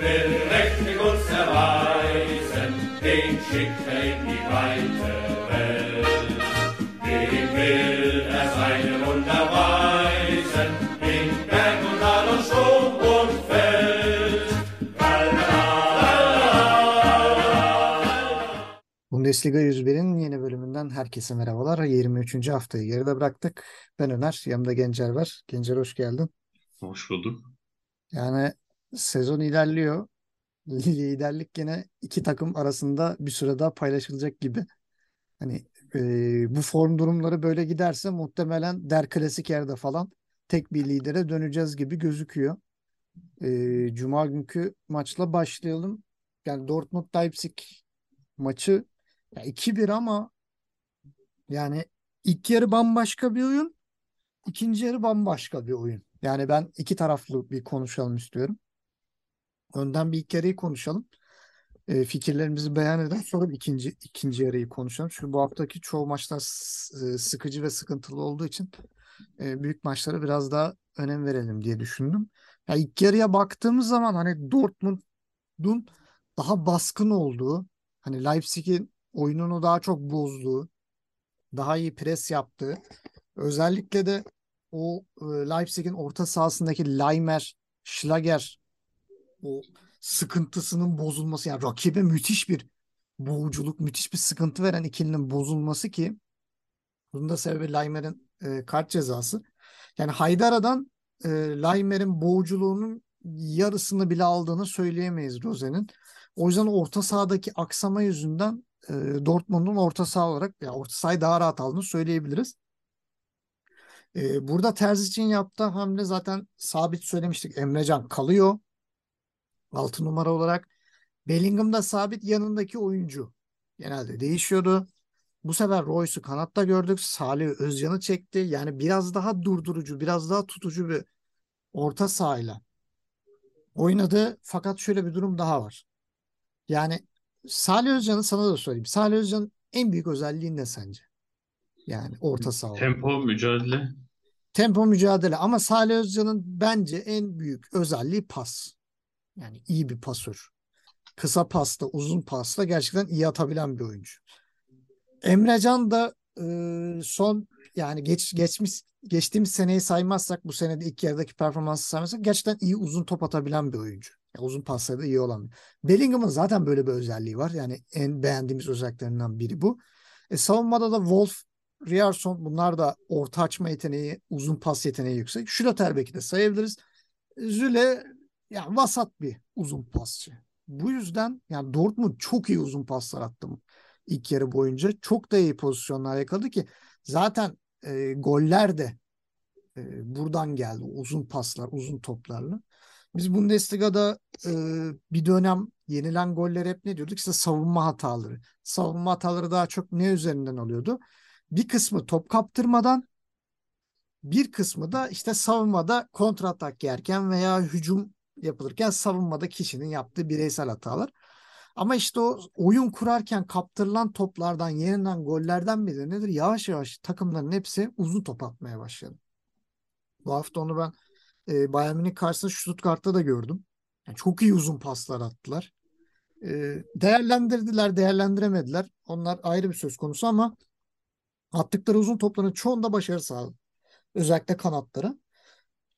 will mächtig uns erweisen, den schickt er in die weite Welt. Dem will er seine Wunder weisen, in Berg und Tal und Sturm und Feld. Bundesliga 101'in yeni bölümünden herkese merhabalar. 23. haftayı geride bıraktık. Ben Öner, yanımda Gencer var. Gencer hoş geldin. Hoş bulduk. Yani sezon ilerliyor. Liderlik yine iki takım arasında bir süre daha paylaşılacak gibi. Hani e, bu form durumları böyle giderse muhtemelen Der Klasik yerde falan tek bir lidere döneceğiz gibi gözüküyor. E, Cuma günkü maçla başlayalım. Yani Dortmund-Leipzig maçı ya 2-1 ama yani ilk yarı bambaşka bir oyun, ikinci yarı bambaşka bir oyun. Yani ben iki taraflı bir konuşalım istiyorum. Önden bir ilk yarıyı konuşalım. E, fikirlerimizi beyan edelim. Sonra ikinci, ikinci yarıyı konuşalım. Çünkü bu haftaki çoğu maçlar e, sıkıcı ve sıkıntılı olduğu için e, büyük maçlara biraz daha önem verelim diye düşündüm. Ya ilk yarıya baktığımız zaman hani Dortmund'un daha baskın olduğu, hani Leipzig'in oyununu daha çok bozduğu, daha iyi pres yaptığı, özellikle de o e, Leipzig'in orta sahasındaki Laimer, Schlager o sıkıntısının bozulması yani rakibe müthiş bir boğuculuk, müthiş bir sıkıntı veren ikilinin bozulması ki bunun da sebebi Laimer'in e, kart cezası. Yani Haydara'dan e, Laimer'in boğuculuğunun yarısını bile aldığını söyleyemeyiz Rose'nin. O yüzden orta sahadaki aksama yüzünden e, Dortmund'un orta saha olarak ya orta sahayı daha rahat aldığını söyleyebiliriz. E, burada Terzic'in yaptığı hamle zaten sabit söylemiştik. Emrecan kalıyor. 6 numara olarak. Bellingham da sabit yanındaki oyuncu. Genelde değişiyordu. Bu sefer Royce'u kanatta gördük. Salih Özcan'ı çekti. Yani biraz daha durdurucu, biraz daha tutucu bir orta sahayla oynadı. Fakat şöyle bir durum daha var. Yani Salih Özcan'ı sana da söyleyeyim. Salih Özcan'ın en büyük özelliği ne sence? Yani orta saha. Tempo, mücadele. Tempo mücadele ama Salih Özcan'ın bence en büyük özelliği pas. Yani iyi bir pasör. Kısa pasta, uzun pasta gerçekten iyi atabilen bir oyuncu. Emrecan da e, son yani geç geçmiş geçtiğimiz seneyi saymazsak bu senede ilk yarıdaki performansı saymazsak gerçekten iyi uzun top atabilen bir oyuncu. Yani uzun paslarda iyi olan. Bellingham'ın zaten böyle bir özelliği var. Yani en beğendiğimiz özelliklerinden biri bu. E, savunmada da Wolf, Rierson bunlar da orta açma yeteneği, uzun pas yeteneği yüksek. Schlotterbeck'i de sayabiliriz. Züle yani vasat bir uzun pasçı. Bu yüzden yani Dortmund çok iyi uzun paslar attı ilk yarı boyunca. Çok da iyi pozisyonlar yakaladı ki zaten e, goller de e, buradan geldi. Uzun paslar, uzun toplarla. Biz Bundesliga'da e, bir dönem yenilen goller hep ne diyorduk? İşte savunma hataları. Savunma hataları daha çok ne üzerinden alıyordu? Bir kısmı top kaptırmadan bir kısmı da işte savunmada kontratak yerken veya hücum yapılırken savunmada kişinin yaptığı bireysel hatalar. Ama işte o oyun kurarken kaptırılan toplardan, yenilen gollerden biri nedir? Yavaş yavaş takımların hepsi uzun top atmaya başladı. Bu hafta onu ben e, Bayern Münih karşısında Stuttgart'ta da gördüm. Yani çok iyi uzun paslar attılar. E, değerlendirdiler, değerlendiremediler. Onlar ayrı bir söz konusu ama attıkları uzun topların çoğunda başarı sağladı. Özellikle kanatları.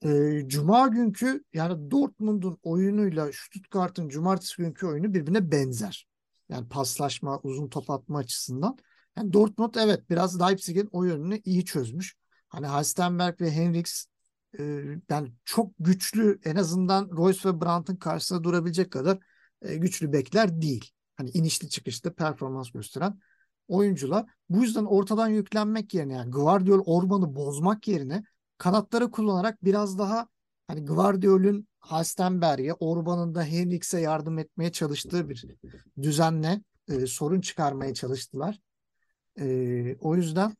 E, Cuma günkü yani Dortmund'un oyunuyla Stuttgart'ın cumartesi günkü oyunu birbirine benzer. Yani paslaşma, uzun top atma açısından. Yani Dortmund evet biraz Leipzig'in oyununu iyi çözmüş. Hani Halstenberg ve Henriks e, yani çok güçlü en azından Royce ve Brandt'ın karşısında durabilecek kadar e, güçlü bekler değil. Hani inişli çıkışlı performans gösteren oyuncular. Bu yüzden ortadan yüklenmek yerine yani Guardiol Orban'ı bozmak yerine kanatları kullanarak biraz daha hani Guardiol'ün Halstenberg'e, Orban'ın da Henriks'e yardım etmeye çalıştığı bir düzenle e, sorun çıkarmaya çalıştılar. E, o yüzden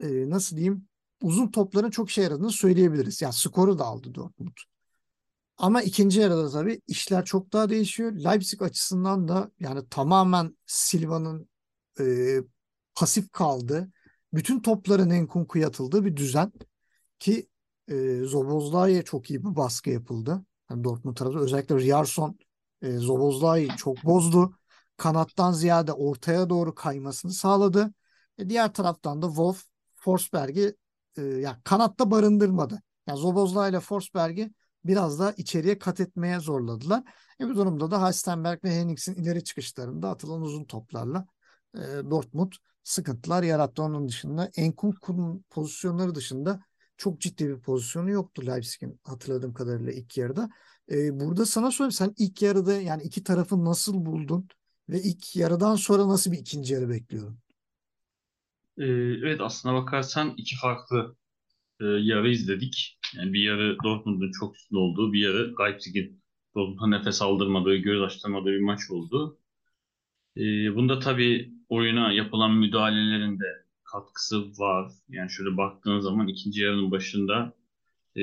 e, nasıl diyeyim uzun topların çok işe yaradığını söyleyebiliriz. Yani skoru da aldı Dortmund. Ama ikinci yarıda tabii işler çok daha değişiyor. Leipzig açısından da yani tamamen Silva'nın e, pasif kaldı. Bütün topların Enkunku'ya atıldığı bir düzen ki e, Zobozla'ya çok iyi bir baskı yapıldı. Yani Dortmund tarafı özellikle Riyarson e, Zobozlai'yi çok bozdu. Kanattan ziyade ortaya doğru kaymasını sağladı. E, diğer taraftan da Wolf Forsberg'i e, yani kanatta barındırmadı. Yani Zobozlai ile Forsberg'i biraz daha içeriye kat etmeye zorladılar. E, bu durumda da Halstenberg ve Hennings'in ileri çıkışlarında atılan uzun toplarla e, Dortmund sıkıntılar yarattı. Onun dışında Enkunku'nun pozisyonları dışında çok ciddi bir pozisyonu yoktu Leipzig'in hatırladığım kadarıyla ilk yarıda. Ee, burada sana sorayım sen ilk yarıda yani iki tarafı nasıl buldun ve ilk yarıdan sonra nasıl bir ikinci yarı bekliyordun? Ee, evet aslına bakarsan iki farklı e, yarı izledik. Yani bir yarı Dortmund'un çok üstün olduğu, bir yarı Leipzig'in Dortmund'a nefes aldırmadığı, göz açtırmadığı bir maç oldu. Ee, bunda tabii oyuna yapılan müdahalelerin de katkısı var. Yani şöyle baktığın zaman ikinci yarının başında e,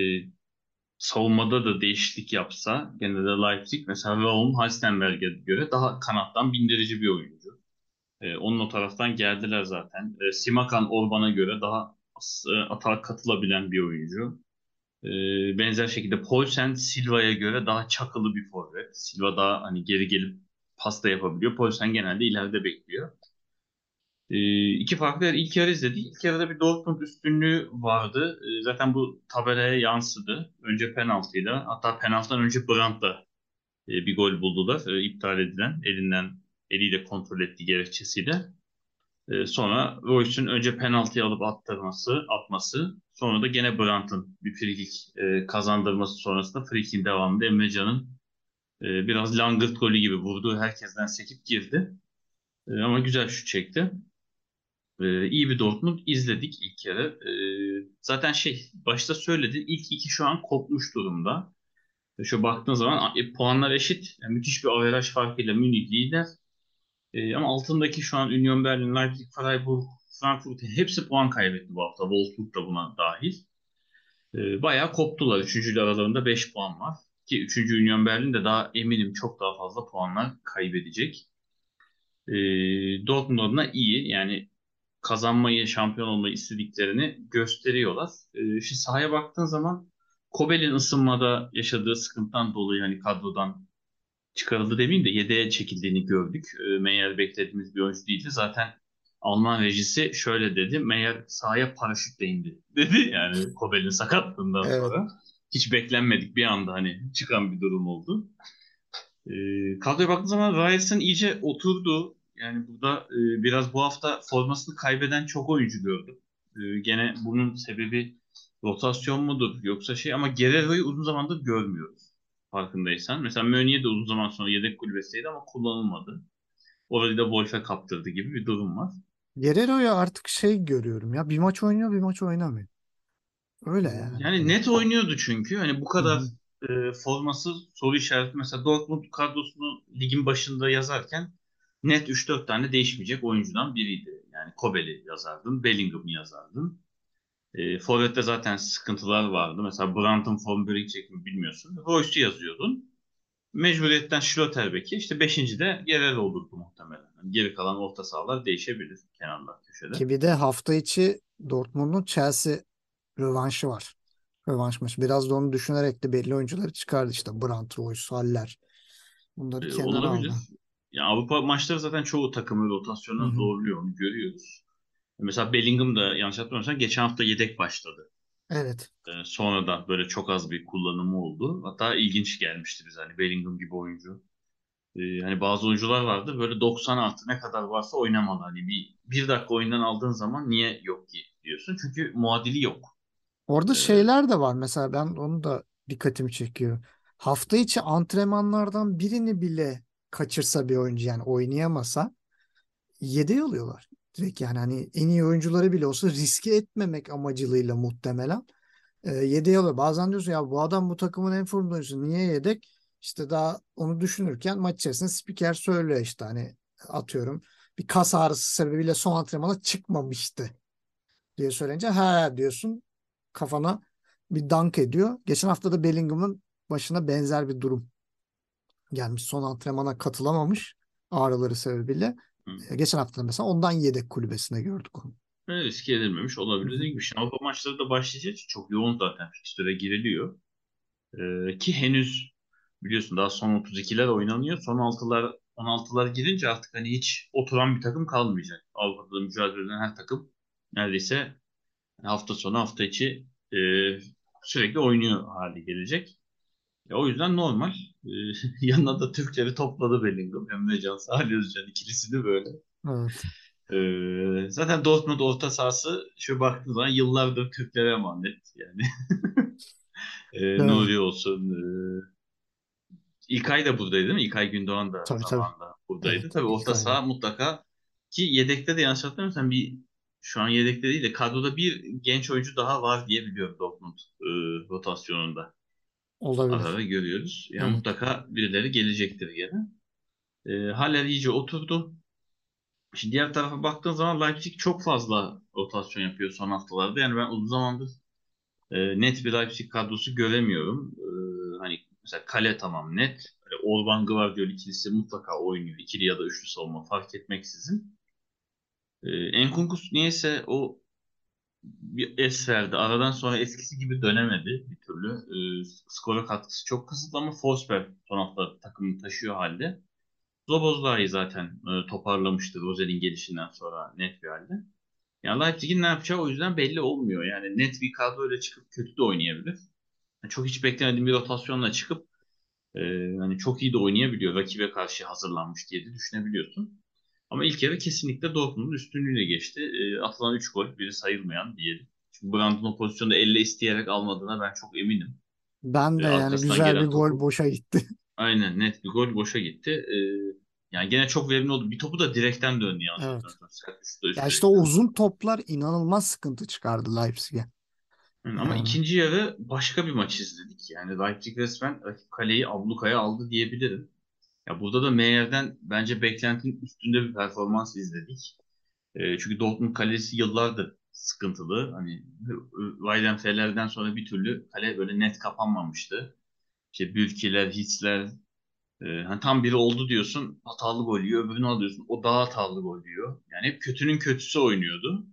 savunmada da değişiklik yapsa gene de Leipzig mesela Raum Halstenberg'e göre daha kanattan bindirici bir oyuncu. E, onun o taraftan geldiler zaten. E, Simakan Orban'a göre daha e, atağa katılabilen bir oyuncu. E, benzer şekilde Paulsen Silva'ya göre daha çakılı bir forvet. Silva daha hani geri gelip pasta yapabiliyor. Paulsen genelde ileride bekliyor. E, iki farklı ilk yarı izledik. İlk yarıda bir Dortmund üstünlüğü vardı. E, zaten bu tabelaya yansıdı. Önce penaltıyla hatta penaltıdan önce Brandt'la e, bir gol buldular. E, iptal edilen elinden eliyle kontrol ettiği gerekçesiyle. E, sonra Royce'un önce penaltıyı alıp attırması, atması. Sonra da gene Brandt'ın bir frikik e, kazandırması sonrasında frikikin devamında Emrecan'ın e, biraz langırt golü gibi vurduğu herkesten sekip girdi. Ama güzel şut çekti. Ee, iyi bir Dortmund izledik ilk yarı. Ee, zaten şey başta söyledin ilk iki şu an kopmuş durumda. Şu baktığın zaman e, puanlar eşit. Yani müthiş bir averaj farkıyla Münih lider. Ee, ama altındaki şu an Union Berlin, Leipzig, Freiburg, Frankfurt hepsi puan kaybetti bu hafta. Wolfsburg da buna dahil. Ee, bayağı koptular. Üçüncüyle aralarında 5 puan var. Ki üçüncü Union Berlin de daha eminim çok daha fazla puanlar kaybedecek. Ee, Dortmund adına iyi. Yani kazanmayı, şampiyon olmayı istediklerini gösteriyorlar. E, şimdi sahaya baktığın zaman Kobel'in ısınmada yaşadığı sıkıntıdan dolayı hani kadrodan çıkarıldı demeyeyim de yedeğe çekildiğini gördük. E, Meyer beklediğimiz bir oyuncu değildi. Zaten Alman rejisi şöyle dedi. Meyer sahaya paraşütle indi dedi. Yani Kobel'in sakatlığından evet. sonra. Hiç beklenmedik bir anda hani çıkan bir durum oldu. E, kadroya baktığın zaman Ryerson iyice oturdu. Yani burada e, biraz bu hafta formasını kaybeden çok oyuncu gördüm. E, gene bunun sebebi rotasyon mudur yoksa şey ama Guerrero'yu uzun zamandır görmüyoruz. Farkındaysan. Mesela Meunier de uzun zaman sonra yedek kulübesiydi ama kullanılmadı. Orayı da Wolf'e kaptırdı gibi bir durum var. Guerrero'ya artık şey görüyorum ya bir maç oynuyor bir maç oynamıyor. Öyle yani. Yani net oynuyordu çünkü. Hani bu kadar e, forması soru işareti. Mesela Dortmund kadrosunu ligin başında yazarken net 3-4 tane değişmeyecek oyuncudan biriydi. Yani Kobel'i yazardın, Bellingham'ı yazardın. E, Forvet'te zaten sıkıntılar vardı. Mesela Brandt'ın form börekecek mi bilmiyorsun. Royce'u yazıyordun. Mecburiyetten Schlotterbeck'i işte 5. de Gerer olurdu muhtemelen. Yani geri kalan orta sahalar değişebilir kenarlar köşede. Ki bir de hafta içi Dortmund'un Chelsea rövanşı var. Rövanş maçı. Biraz da onu düşünerek de belli oyuncuları çıkardı işte. Brandt, Royce, Haller. Bunları e, kenara aldı. Ya Avrupa maçları zaten çoğu takımı rotasyona Hı-hı. zorluyor onu görüyoruz. Mesela Bellingham da yanlış hatırlamıyorsam geçen hafta yedek başladı. Evet. Ee, sonra da böyle çok az bir kullanımı oldu. Hatta ilginç gelmişti bize hani Bellingham gibi oyuncu. Ee, hani bazı oyuncular vardı böyle 90 artı ne kadar varsa oynamalı. Hani bir, bir dakika oyundan aldığın zaman niye yok ki diyorsun. Çünkü muadili yok. Orada ee, şeyler de var mesela ben onu da dikkatimi çekiyor. Hafta içi antrenmanlardan birini bile kaçırsa bir oyuncu yani oynayamasa yedeği alıyorlar. Direkt yani hani en iyi oyuncuları bile olsa riske etmemek amacılığıyla muhtemelen e, yedeği alıyor. Bazen diyorsun ya bu adam bu takımın en formda oyuncusu niye yedek? İşte daha onu düşünürken maç içerisinde spiker söylüyor işte hani atıyorum bir kas ağrısı sebebiyle son antrenmana çıkmamıştı diye söyleyince ha diyorsun kafana bir dank ediyor. Geçen hafta da Bellingham'ın başına benzer bir durum gelmiş. Son antrenmana katılamamış ağrıları sebebiyle. Hı. E, geçen hafta mesela ondan yedek kulübesine gördük onu. Evet, riske edilmemiş olabilir. Dediğim gibi Avrupa maçları da başlayacak. Çok yoğun zaten fikstüre giriliyor. Ee, ki henüz biliyorsun daha son 32'ler oynanıyor. Son 6'lar 16'lar girince artık hani hiç oturan bir takım kalmayacak. Avrupa'da mücadele eden her takım neredeyse hafta sonu hafta içi e, sürekli oynuyor hale gelecek. E, o yüzden normal. E, yanına da Türkleri topladı Bellingham. Emre Can, Salih Özcan ikilisini böyle. Evet. E, zaten Dortmund orta sahası şu baktığın zaman yıllardır Türklere emanet yani. e, Evet. Nuri olsun. E, İlkay da buradaydı değil mi? İlkay Gündoğan da Tabii, tabii. zamanında buradaydı. Evet, tabii orta saha mutlaka ki yedekte de yanlış hatırlamıyorsam bir şu an yedekte değil de kadroda bir genç oyuncu daha var diye biliyorum Dortmund e, rotasyonunda. Olabilir. Arada görüyoruz. Yani Evet. mutlaka birileri gelecektir gene. E, Haller iyice oturdu. Şimdi diğer tarafa baktığın zaman Leipzig çok fazla rotasyon yapıyor son haftalarda. Yani ben uzun zamandır e, net bir Leipzig kadrosu göremiyorum. E, hani mesela kale tamam net. Böyle Orban Gvardiol ikilisi mutlaka oynuyor. İkili ya da üçlü savunma fark etmeksizin. E, Enkunkus niyeyse o bir es verdi. Aradan sonra eskisi gibi dönemedi bir türlü. E, skora katkısı çok kısıtlı ama Forsberg son hafta takımını taşıyor halde. Szoboszlai'yi zaten e, toparlamıştı Rosel'in gelişinden sonra net bir halde. Yani Leipzig'in ne yapacağı o yüzden belli olmuyor. Yani net bir kadroyla çıkıp kötü de oynayabilir. Yani çok hiç beklemediğim bir rotasyonla çıkıp e, hani çok iyi de oynayabiliyor. Rakibe karşı hazırlanmış diye de düşünebiliyorsun. Ama ilk yarı kesinlikle Dortmund'un üstünlüğüyle geçti. E, atılan 3 gol, biri sayılmayan diyelim. Çünkü Brandt'ın o pozisyonu elle isteyerek almadığına ben çok eminim. Ben de E, yani güzel bir gelen gol topu- boşa gitti. Aynen net bir gol boşa gitti. E, yani gene çok verimli oldu. Bir topu da direkten döndü yanlış Evet. Ya işte o uzun toplar inanılmaz sıkıntı çıkardı Leipzig'e. Yani ama Yani. ikinci yarı başka bir maç izledik. Yani Leipzig resmen rakip kaleyi ablukaya aldı diyebilirim. Ya burada da Meyer'den bence beklentinin üstünde bir performans izledik. E, çünkü Dortmund kalesi yıllardır sıkıntılı. Hani Weidenfeller'den sonra bir türlü kale böyle net kapanmamıştı. İşte Bülkiler, Hitzler e, hani tam biri oldu diyorsun hatalı gol yiyor. Öbürünü alıyorsun o daha hatalı gol yiyor. Yani hep kötünün kötüsü oynuyordu.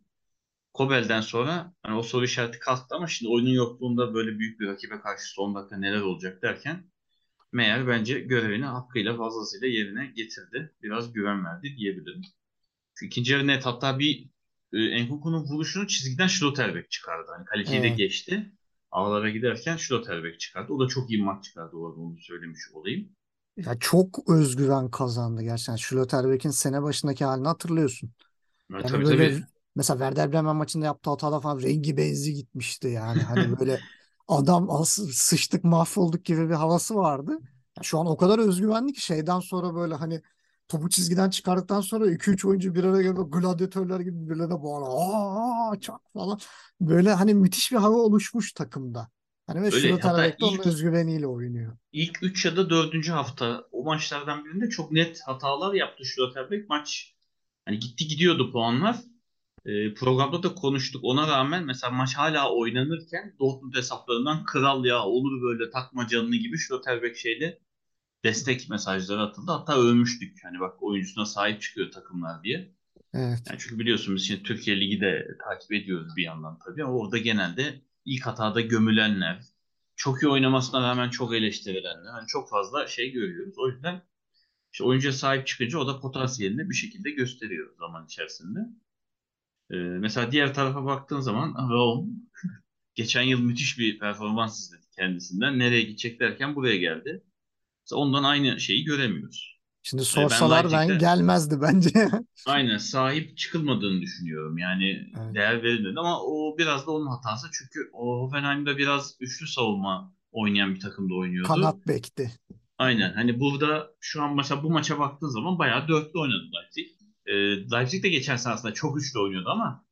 Kobel'den sonra hani o soru işareti kalktı ama şimdi oyunun yokluğunda böyle büyük bir rakibe karşı son dakika neler olacak derken Meyer bence görevini hakkıyla fazlasıyla yerine getirdi. Biraz güven verdi diyebilirim. Çünkü ikinci yarı net hatta bir e, Enkuku'nun vuruşunu çizgiden Schlotterbeck çıkardı. Hani kaleciyi de Evet. geçti. Ağlara giderken Schlotterbeck çıkardı. O da çok iyi maç çıkardı orada onu söylemiş olayım. Ya çok özgüven kazandı gerçekten. Schlotterbeck'in sene başındaki halini hatırlıyorsun. Ya Yani tabii böyle tabii. mesela Werder Bremen maçında yaptığı hatada falan rengi benzi gitmişti yani. Hani böyle adam sıçtık mahvolduk gibi bir havası vardı. Şu an o kadar özgüvenli ki şeyden sonra böyle hani topu çizgiden çıkardıktan sonra 2-3 oyuncu bir araya gelip gladyatörler gibi birbirlerine bağırıyor. Aa çak falan. Böyle hani müthiş bir hava oluşmuş takımda. Hani ve Öyle hatta de onun ilk özgüveniyle oynuyor. ilk 3 ya da 4. hafta o maçlardan birinde çok net hatalar yaptı Schlotterbeck. Maç hani gitti gidiyordu puanlar. E, programda da konuştuk. Ona rağmen mesela maç hala oynanırken Dortmund hesaplarından kral ya olur böyle takma canını gibi Schlotterbeck şeyle destek mesajları atıldı. Hatta övmüştük. Hani bak oyuncusuna sahip çıkıyor takımlar diye. Evet. Yani çünkü biliyorsun biz şimdi Türkiye Ligi de takip ediyoruz bir yandan tabii ama orada genelde ilk hatada gömülenler, çok iyi oynamasına rağmen çok eleştirilenler, hani çok fazla şey görüyoruz. O yüzden işte oyuncuya sahip çıkınca o da potansiyelini bir şekilde gösteriyor zaman içerisinde. Ee, mesela diğer tarafa baktığın zaman Raum geçen yıl müthiş bir performans izledik kendisinden. Nereye gidecek derken buraya geldi. Mesela ondan aynı şeyi göremiyoruz. Şimdi ben sorsalar ben Leipzig'te- gelmezdi bence. Aynen sahip çıkılmadığını düşünüyorum. Yani Evet. değer verilmedi ama o biraz da onun hatası. Çünkü o Hoffenheim'de biraz üçlü savunma oynayan bir takımda oynuyordu. Kanat bekti. Aynen. Hani burada şu an mesela bu maça baktığın zaman bayağı dörtlü oynadı Leipzig. Ee, Leipzig de geçen sene aslında çok üçlü oynuyordu ama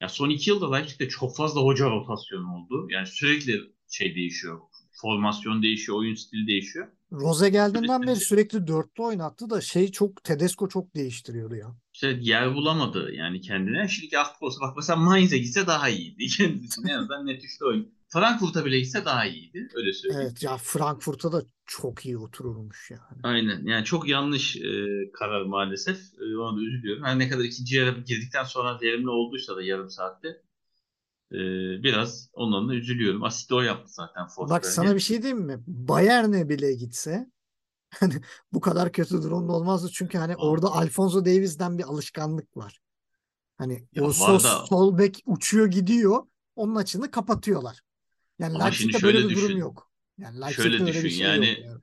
ya son iki yılda Leipzig'te çok fazla hoca rotasyonu oldu. Yani sürekli şey değişiyor. Formasyon değişiyor, oyun stili değişiyor. Rose geldiğinden Sürekli- beri sürekli dörtlü oynattı da şey çok Tedesco çok değiştiriyordu ya. İşte yer bulamadı yani kendine. Şimdi aklı olsa bak mesela Mainz'e gitse daha iyiydi. Kendisi en azından net üçlü oyun. Frankfurt'a bile gitse daha iyiydi. Öyle söyleyeyim. Evet ya Frankfurt'a da çok iyi otururmuş yani. Aynen. Yani çok yanlış e, karar maalesef. E, ona da üzülüyorum. Her ne kadar ikinci yarı girdikten sonra verimli olduysa da yarım saatte. Ee, biraz ondan da üzülüyorum. Asist o yaptı zaten Bak Forsberg'e. sana bir şey diyeyim mi? Bayern'e bile gitse hani bu kadar kötü durumda olmazdı. Çünkü hani Vallahi. orada Alfonso Davies'den bir alışkanlık var. Hani Ya o var sol, da- sol bek uçuyor gidiyor. Onun açığını kapatıyorlar. Yani Ama şimdi Leipzig'te böyle şöyle bir durum düşün. yok. Yani Şöyle düşün, şey yani yani.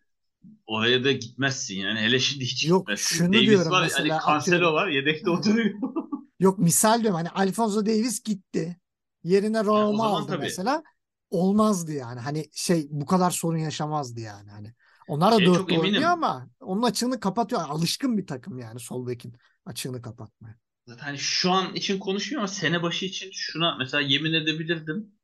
Oraya da gitmezsin yani. Hele şimdi hiç Yok, gitmezsin. şunu Davis diyorum var, mesela, hani Cancelo atıyorum. var, yedekte oturuyor. Yok misal diyorum hani Alfonso Davies gitti. Yerine Roma zaman aldı tabii. mesela. Olmazdı yani. Hani şey bu kadar sorun yaşamazdı yani. Hani onlar da dörtte oynuyor eminim. ama onun açığını kapatıyor. Alışkın bir takım yani sol bekin açığını kapatmaya. Zaten şu an için konuşmuyor ama sene başı için şuna mesela yemin edebilirdim.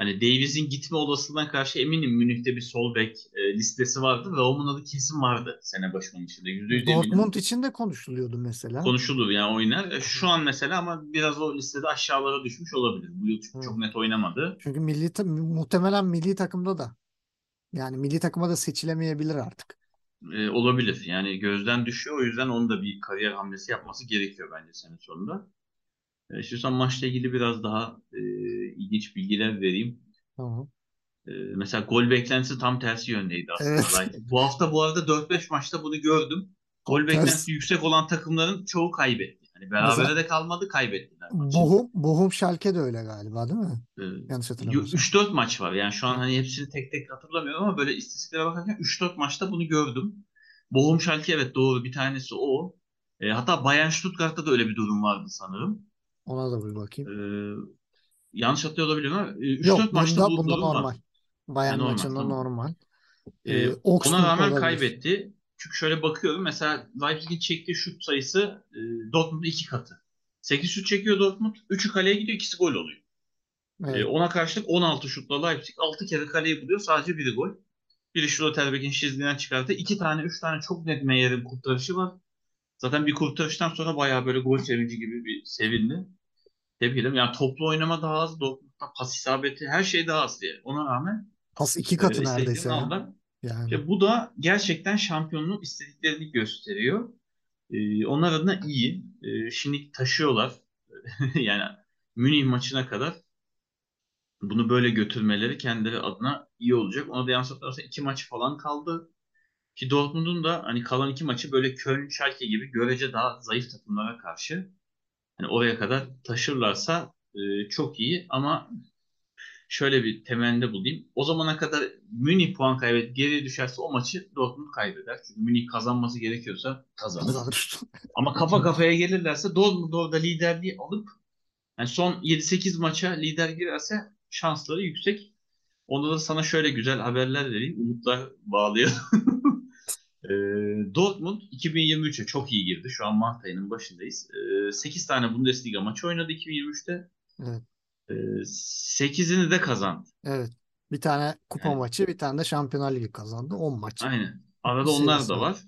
Hani Davies'in gitme olasılığından karşı eminim Münih'te bir sol bek e, listesi vardı ve onun adı kesin vardı sene başının içinde. Yüzde yüz eminim. Dortmund için de konuşuluyordu mesela. konuşulur yani oynar. E, Şu an mesela ama biraz o listede aşağılara düşmüş olabilir. Bu yıl çünkü Hı. çok net oynamadı. Çünkü milli ta- muhtemelen milli takımda da yani milli takıma da seçilemeyebilir artık. E, olabilir. Yani gözden düşüyor. O yüzden onun da bir kariyer hamlesi yapması gerekiyor bence sene sonunda. E, istiyorsan maçla ilgili biraz daha e, ilginç bilgiler vereyim. Tamam. E, mesela gol beklentisi tam tersi yöndeydi aslında. Evet. Leipzig. Bu hafta bu arada 4-5 maçta bunu gördüm. Gol Tam beklentisi yüksek olan takımların çoğu kaybetti. Hani berabere Mesela- de kalmadı kaybettiler maçı. Bochum, Bochum Schalke de öyle galiba değil mi? E, Yanlış hatırlamıyorsam. 3-4 maç var. Yani şu an hani hepsini tek tek hatırlamıyorum ama böyle istatistiklere bakarken 3-4 maçta bunu gördüm. Bochum Schalke evet doğru bir tanesi o. E, hatta Bayern Stuttgart'ta da öyle bir durum vardı sanırım. Ona da bir bakayım. E, yanlış hatırlıyor olabilirim ama e, 3-4 Yok maçta bunda, bu bunda var. normal. Ha, normal, maçında tamam. normal. E, Ee, ona rağmen olabilir. kaybetti. Çünkü şöyle bakıyorum mesela Leipzig'in çektiği şut sayısı e, Dortmund'un iki katı. 8 şut çekiyor Dortmund. 3'ü kaleye gidiyor, ikisi gol oluyor. E, Evet. ona karşılık 16 şutla Leipzig 6 kere kaleyi buluyor. Sadece biri gol. Biri Schlotterbeck'in şizliğinden çıkarttı. İki tane, üç tane çok net Meyer'in kurtarışı var. Zaten bir kurtarıştan sonra bayağı böyle gol sevinci gibi bir sevindi. Tebrik ederim. Yani toplu oynama daha az. Pas isabeti her şey daha az diye. Ona rağmen Pas iki e, katı neredeyse ya. aldılar. Yani. İşte bu da gerçekten şampiyonluğun istediklerini gösteriyor. Ee, onlar adına iyi. Ee, şimdi taşıyorlar. yani Münih maçına kadar bunu böyle götürmeleri kendileri adına iyi olacak. Ona da yansıtlarsa iki maç falan kaldı. Ki Dortmund'un da hani kalan iki maçı böyle Köln, Schalke gibi görece daha zayıf takımlara karşı hani oraya kadar taşırlarsa e, çok iyi ama şöyle bir temelde bulayım. O zamana kadar Münih puan kaybedip geriye düşerse o maçı Dortmund kaybeder. Çünkü Münih kazanması gerekiyorsa kazanır. Kazanır. Ama kafa kafaya gelirlerse Dortmund orada liderliği alıp yani son 7-8 maça lider girerse şansları yüksek. Onda da sana şöyle güzel haberler vereyim. Umutlar bağlayalım. Ee, Dortmund 2023'e çok iyi girdi. Şu an Mart ayının başındayız. Ee, 8 tane Bundesliga maçı oynadı 2023'te. Evet. Ee, 8'ini de kazandı. Evet. Bir tane kupa Yani- maçı, bir tane de Şampiyonlar Ligi kazandı. 10 maç. Aynen. Arada onlar serisi da var. var.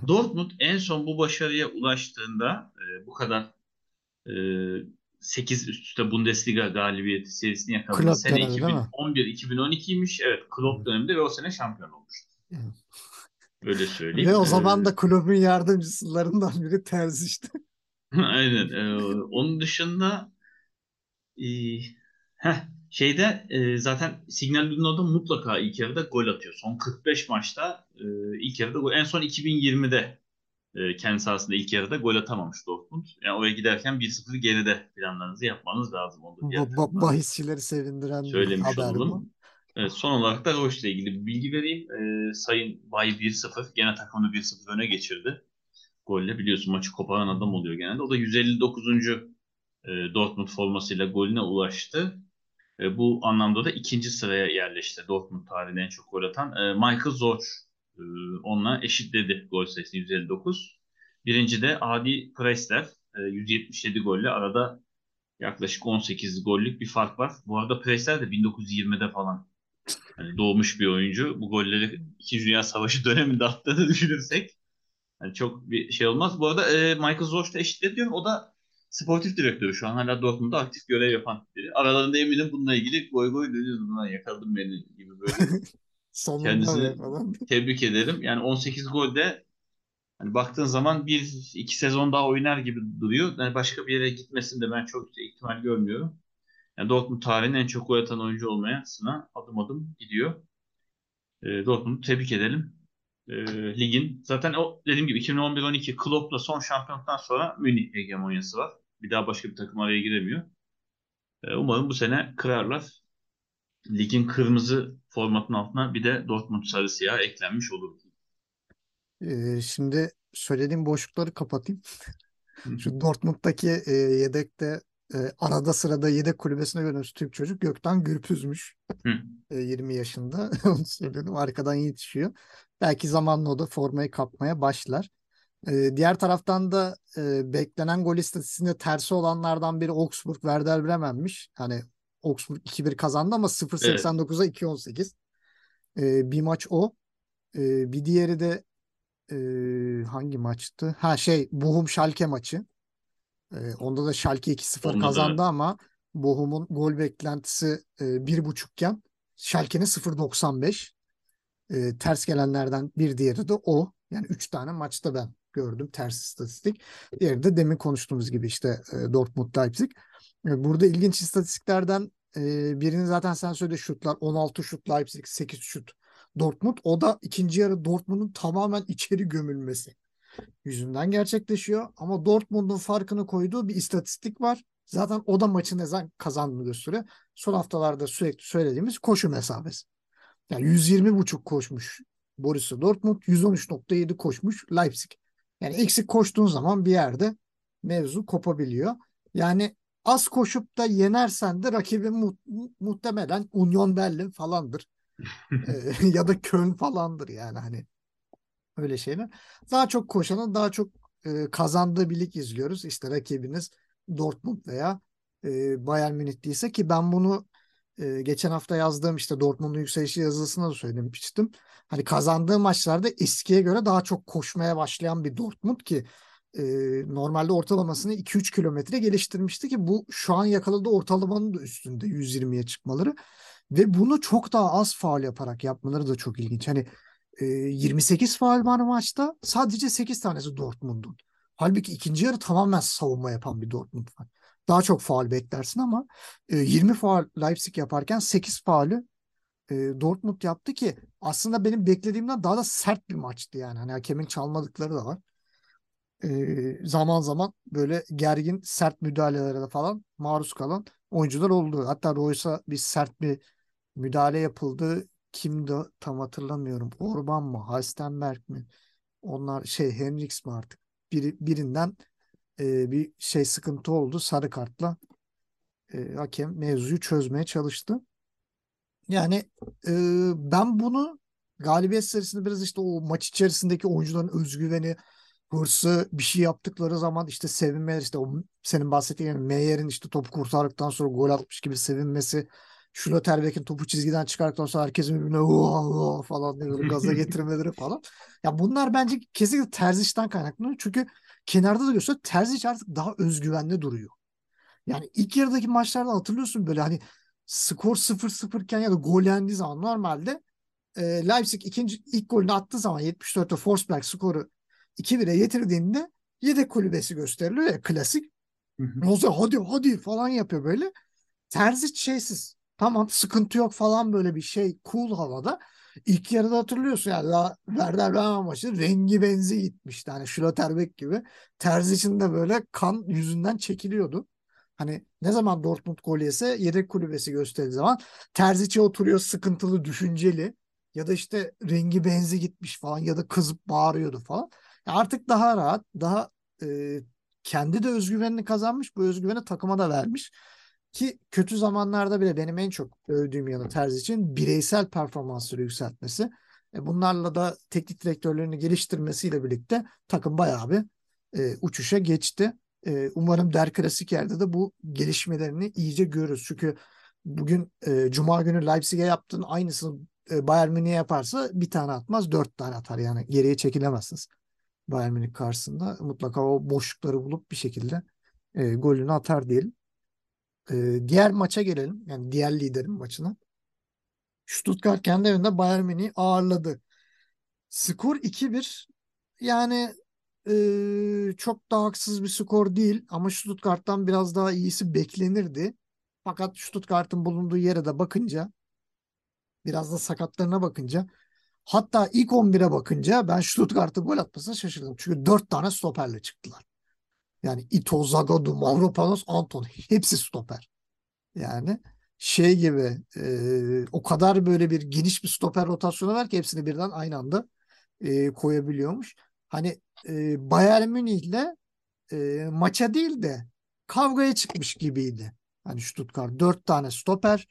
Dortmund en son bu başarıya ulaştığında e, bu kadar e, 8 üst üste Bundesliga galibiyeti serisini yakaladığı Klopp sene dönemi değil mi? 2011-2012'ymiş. Evet, Klopp döneminde ve o sene şampiyon olmuştu. Evet. Öyle söyleyeyim. Ve o Ee, zaman da kulübün yardımcılarından biri Terzi işte. Aynen. Ee, onun dışında e, heh, şeyde e, zaten Signal Iduna'da mutlaka ilk yarıda gol atıyor. Son 45 maçta e, ilk yarıda gol. En son 2020'de e, kendi sahasında ilk yarıda gol atamamış Dortmund. Yani oraya giderken 1-0 geride planlarınızı yapmanız lazım. Yerden ba- bahisçileri sevindiren söylemiş haber bu. olalım. Evet, son olarak da Roche ile ilgili bir bilgi vereyim. Ee, Sayın Bay 1-0 gene takımını 1-0 öne geçirdi. Golle biliyorsun maçı koparan adam oluyor genelde. O da 159. e, Dortmund formasıyla golüne ulaştı. E, bu anlamda da ikinci sıraya yerleşti Dortmund tarihinde en çok gol atan. E, Michael Zorc e, onunla eşitledi gol sayısını 159. Birinci de Adi Preisler e, 177 golle arada yaklaşık 18 gollük bir fark var. Bu arada Preisler de 1920'de falan yani doğmuş bir oyuncu. Bu golleri 2. Dünya Savaşı döneminde attığını düşünürsek yani çok bir şey olmaz. Bu arada e, Michael Zorc da eşitledi diyorum. O da sportif direktörü şu an. Hala Dortmund'da aktif görev yapan biri. Aralarında eminim bununla ilgili goy goy dönüyordu. Lan yakaladım beni gibi böyle. Kendisini-. Tebrik ederim. Yani 18 golde hani baktığın zaman bir iki sezon daha oynar gibi duruyor. Yani başka bir yere gitmesini de ben çok ihtimal görmüyorum. Yani Dortmund tarihinin en çok gol atan oyuncu olmaya Sına adım adım gidiyor. E, Dortmund'u tebrik edelim. E, ligin zaten o dediğim gibi 2011-12 Klopp'la son şampiyonluktan sonra Münih hegemonyası var. Bir daha başka bir takım araya giremiyor. E, umarım bu sene kırarlar. Ligin kırmızı formatının altına bir de Dortmund sarı siyah eklenmiş olur. Ee, şimdi söylediğim boşlukları kapatayım. Şu Dortmund'daki e, yedekte e, arada sırada yedek kulübesine gördüğümüz Türk çocuk Gökten Gürpüz'müş. Hı. E, 20 yaşında. Onu söyledim. Arkadan yetişiyor. Belki zamanla o da formayı kapmaya başlar. E, diğer taraftan da e, beklenen gol istatistiğinde tersi olanlardan biri Augsburg Werder Bremen'miş. Hani Augsburg 2-1 kazandı ama 0.89'a 2.18. E, bir maç o. E, bir diğeri de e, hangi maçtı? Ha şey Bochum Schalke maçı. E, onda da Schalke 2-0 Onda da- kazandı ama Bochum'un gol beklentisi e, 1.5 iken Schalke'nin 0.95. E, ters gelenlerden bir diğeri de o. Yani 3 tane maçta ben gördüm ters istatistik. Diğeri de demin konuştuğumuz gibi işte e, Dortmund Leipzig. E, burada ilginç istatistiklerden e, birini zaten sen söyle şutlar 16 şut Leipzig 8 şut Dortmund. O da ikinci yarı Dortmund'un tamamen içeri gömülmesi yüzünden gerçekleşiyor. Ama Dortmund'un farkını koyduğu bir istatistik var. Zaten o da maçı ne zaman kazandığını gösteriyor. Son haftalarda sürekli söylediğimiz koşu mesafesi. Yani 120.5 koşmuş Borussia Dortmund, 113.7 koşmuş Leipzig. Yani eksik koştuğun zaman bir yerde mevzu kopabiliyor. Yani az koşup da yenersen de rakibin mu- mu- muhtemelen Union Berlin falandır. Ee, ya da Köln falandır yani hani öyle şeyler. Daha çok koşanın daha çok e, kazandığı bir lig izliyoruz. İşte rakibiniz Dortmund veya e, Bayern Münih değilse ki ben bunu e, geçen hafta yazdığım işte Dortmund'un yükselişi yazısında da söylemiştim. Hani kazandığı maçlarda eskiye göre daha çok koşmaya başlayan bir Dortmund ki e, normalde ortalamasını 2-3 kilometre geliştirmişti ki bu şu an yakaladığı ortalamanın da üstünde 120'ye çıkmaları ve bunu çok daha az faul yaparak yapmaları da çok ilginç. Hani e, 28 faul var maçta sadece 8 tanesi Dortmund'un. Halbuki ikinci yarı tamamen savunma yapan bir Dortmund var. Daha çok faul beklersin ama e, 20 faul Leipzig yaparken 8 faulü e, Dortmund yaptı ki aslında benim beklediğimden daha da sert bir maçtı yani. Hani hakemin çalmadıkları da var. E, zaman zaman böyle gergin sert müdahalelere de falan maruz kalan oyuncular oldu. Hatta Royce'a bir sert bir müdahale yapıldı. Kimdi tam hatırlamıyorum. Orban mı? Halstenberg mi? Onlar şey Henriks mi artık? Biri, birinden e, bir şey sıkıntı oldu. Sarı kartla e, hakem mevzuyu çözmeye çalıştı. Yani e, ben bunu galibiyet serisinde biraz işte o maç içerisindeki oyuncuların özgüveni, hırsı, bir şey yaptıkları zaman işte sevinmeler işte o senin bahsettiğin Meyer'in işte topu kurtardıktan sonra gol atmış gibi sevinmesi, Schlotterbeck'in topu çizgiden çıkardıktan sonra herkesin birbirine "Uaa, uaa" falan diye böyle gaza getirmeleri falan. Ya bunlar bence kesinlikle Terzic'ten kaynaklanıyor. Çünkü kenarda da gösteriyor Terzic artık daha özgüvenli duruyor. Yani ilk yarıdaki maçlarda hatırlıyorsun böyle hani skor 0-0 iken ya da gol yendiği zaman normalde e, Leipzig ikinci ilk golünü attığı zaman 74'te Forsberg skoru 2-1'e getirdiğinde yedek kulübesi gösteriliyor ya klasik. Hı hı. Roza hadi hadi falan yapıyor böyle. Terzic şeysiz. Tamam sıkıntı yok falan böyle bir şey cool havada. İlk yarıda hatırlıyorsun yani daha Werder Bremen maçı rengi benzi gitmişti. Hani Schlotterbeck gibi. Terzic'in de böyle kan yüzünden çekiliyordu. Hani ne zaman Dortmund gol yese yedek kulübesi gösterdiği zaman Terzic'e oturuyor sıkıntılı, düşünceli ya da işte rengi benzi gitmiş falan ya da kızıp bağırıyordu falan. Ya Artık daha rahat, daha e, kendi de özgüvenini kazanmış, bu özgüveni takıma da vermiş. Ki kötü zamanlarda bile benim en çok övdüğüm yanı Terzic'in bireysel performansları yükseltmesi. E, bunlarla da teknik direktörlerini geliştirmesiyle birlikte takım bayağı bir e, uçuşa geçti. E, umarım Der Klasik yerde de bu gelişmelerini iyice görürüz. Çünkü bugün e, Cuma günü Leipzig'e yaptığın aynısını e, Bayern Münih'e yaparsa bir tane atmaz dört tane atar. Yani geriye çekilemezsiniz. Bayern Münih karşısında mutlaka o boşlukları bulup bir şekilde e, golünü atar diyelim. E, diğer maça gelelim. Yani diğer liderin maçına. Stuttgart kendi evinde Bayern Münih'i ağırladı. Skor 2-1. Yani e, çok da haksız bir skor değil ama Stuttgart'tan biraz daha iyisi beklenirdi. Fakat Stuttgart'ın bulunduğu yere de bakınca biraz da sakatlarına bakınca hatta ilk 11'e bakınca ben Stuttgart'ın gol atmasına şaşırdım. Çünkü 4 tane stoperle çıktılar. Yani Ito, Zagadou, Mavropanos, Anton hepsi stoper. Yani şey gibi e, o kadar böyle bir geniş bir stoper rotasyonu var ki hepsini birden aynı anda e, koyabiliyormuş. Hani e, Bayern Münih'le e, maça değil de kavgaya çıkmış gibiydi. Hani Stuttgart dört tane stoper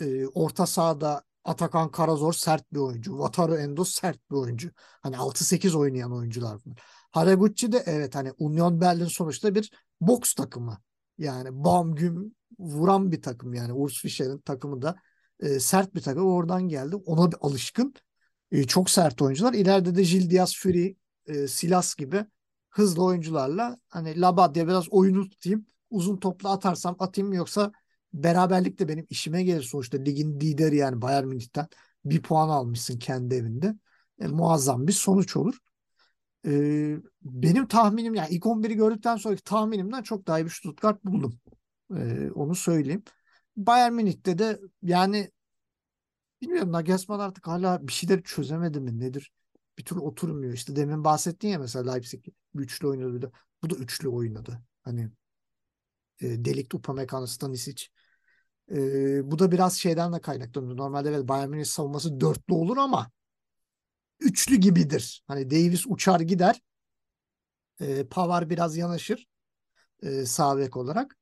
e, orta sahada Atakan Karazor sert bir oyuncu. Wataru Endo sert bir oyuncu. Hani 6-8 oynayan oyuncular bunlar. Haraguchi de evet hani Union Berlin sonuçta bir boks takımı. Yani bam güm vuran bir takım yani. Urs Fischer'in takımı da e, sert bir takım. Oradan geldi. Ona bir alışkın. E, çok sert oyuncular. İleride de Gil Diaz, Fury, e, Silas gibi hızlı oyuncularla hani Labadia biraz oyunu tutayım. Uzun topla atarsam atayım yoksa beraberlik de benim işime gelir sonuçta. Ligin lideri yani Bayern Münih'ten bir puan almışsın kendi evinde. E, muazzam bir sonuç olur. E, benim tahminim yani ilk 11'i gördükten sonraki tahminimden çok daha iyi bir Stuttgart buldum. E, onu söyleyeyim. Bayern Münih'te de yani bilmiyorum Nagelsmann artık hala bir şeyler çözemedi mi nedir? Bir türlü oturmuyor. İşte demin bahsettin ya mesela Leipzig üçlü oynadı. Bu da üçlü oynadı. Hani e, Delik, Upamecano, Stanisic. E, bu da biraz şeyden de kaynaklanıyor. Normalde evet Bayern Münih savunması dörtlü olur ama üçlü gibidir. Hani Davis uçar gider. E, Pavar biraz yanaşır e, sağ olarak.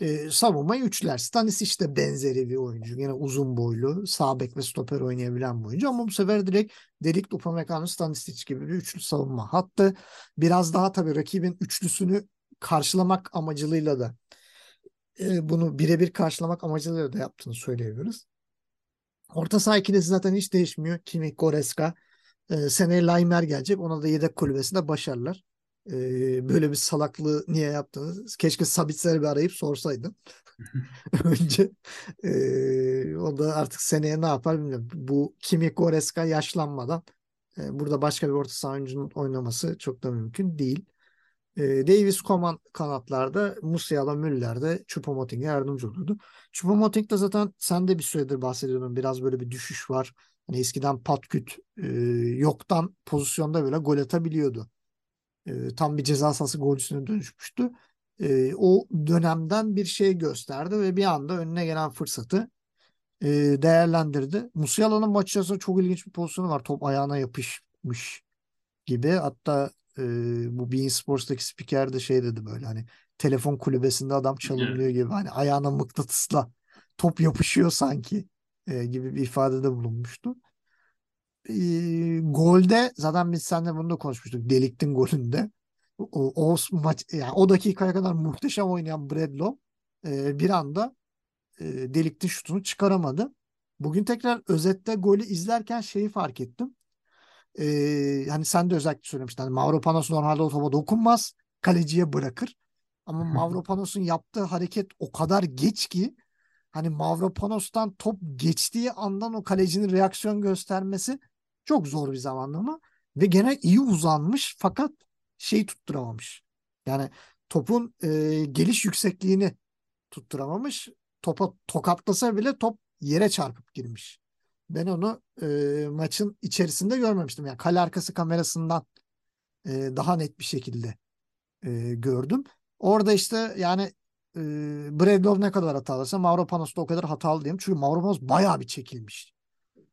E, savunmayı üçler. Stanis işte benzeri bir oyuncu. Yine uzun boylu, sağ bek ve stoper oynayabilen bir oyuncu. Ama bu sefer direkt Delik, Upamecano, Stanisic gibi bir üçlü savunma hattı. Biraz daha tabii rakibin üçlüsünü karşılamak amacılığıyla da e, bunu birebir karşılamak amacıyla da yaptığını söyleyebiliriz. Orta saha ikilisi zaten hiç değişmiyor. Kimi, Goreska. E, seneye Laimer gelecek. Ona da yedek kulübesinde başarılar. E, böyle bir salaklığı niye yaptınız? Keşke Sabitser'i bir arayıp sorsaydım. Önce e, o da artık seneye ne yapar bilmiyorum. Bu Kimi Goreska yaşlanmadan e, burada başka bir orta saha oyuncunun oynaması çok da mümkün değil. E, Davis Coman kanatlarda, Musiala Müller'de Choupo-Moting'e yardımcı olurdu. Choupo-Moting de zaten sen de bir süredir bahsediyordun. Biraz böyle bir düşüş var. Hani eskiden patküt e, yoktan pozisyonda böyle gol atabiliyordu. E, tam bir ceza sahası golcüsüne dönüşmüştü. E, o dönemden bir şey gösterdi ve bir anda önüne gelen fırsatı e, değerlendirdi. Musiala'nın maç içerisinde çok ilginç bir pozisyonu var. Top ayağına yapışmış gibi. Hatta e, bu Bein Sports'taki spiker de şey dedi böyle hani telefon kulübesinde adam çalınıyor gibi hani ayağına mıknatısla top yapışıyor sanki e, gibi bir ifadede bulunmuştu. E, golde zaten biz seninle bunu da konuşmuştuk. Deliktin golünde. O, o maç yani o dakikaya kadar muhteşem oynayan Bradlow e, bir anda e, Deliktin şutunu çıkaramadı. Bugün tekrar özette golü izlerken şeyi fark ettim e, hani sen de özellikle söylemiştin. Hani Mavropanos normalde o topa dokunmaz. Kaleciye bırakır. Ama Mavropanos'un yaptığı hareket o kadar geç ki hani Mavropanos'tan top geçtiği andan o kalecinin reaksiyon göstermesi çok zor bir zamanlama. Ve gene iyi uzanmış fakat şey tutturamamış. Yani topun e, geliş yüksekliğini tutturamamış. Topa tokatlasa bile top yere çarpıp girmiş. Ben onu e, maçın içerisinde görmemiştim. Yani kale arkası kamerasından e, daha net bir şekilde e, gördüm. Orada işte yani e, Bradlov ne kadar hatalıysa Mavropanos da o kadar hatalı diyeyim. Çünkü Mavropanos bayağı bir çekilmiş.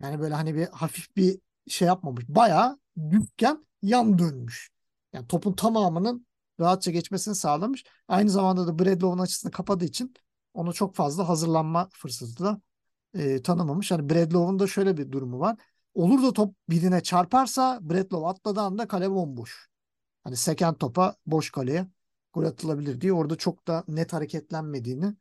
Yani böyle hani bir hafif bir şey yapmamış. Bayağı dükken yan dönmüş. Yani topun tamamının rahatça geçmesini sağlamış. Aynı zamanda da Bradlov'un açısını kapadığı için onu çok fazla hazırlanma fırsatı da e, tanımamış. Hani Bradlow'un da şöyle bir durumu var. Olur da top birine çarparsa Bradlow atladığı anda kale bomboş. Hani seken topa boş kaleye gol atılabilir diye orada çok da net hareketlenmediğini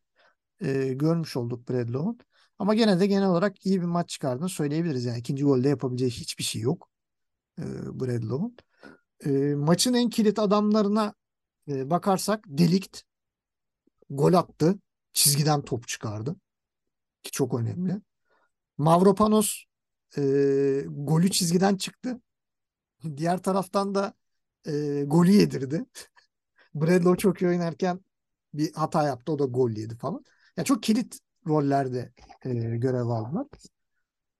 e, görmüş olduk Bradlow'un. Ama gene de genel olarak iyi bir maç çıkardığını söyleyebiliriz. Yani ikinci golde yapabileceği hiçbir şey yok e, Bradlow'un. E, maçın en kilit adamlarına e, bakarsak Delikt gol attı. Çizgiden top çıkardı ki çok önemli. Mavropanos e, golü çizgiden çıktı. Diğer taraftan da e, golü yedirdi. Bradlow çok iyi oynarken bir hata yaptı. O da gol yedi falan. Ya çok kilit rollerde e, görev aldılar.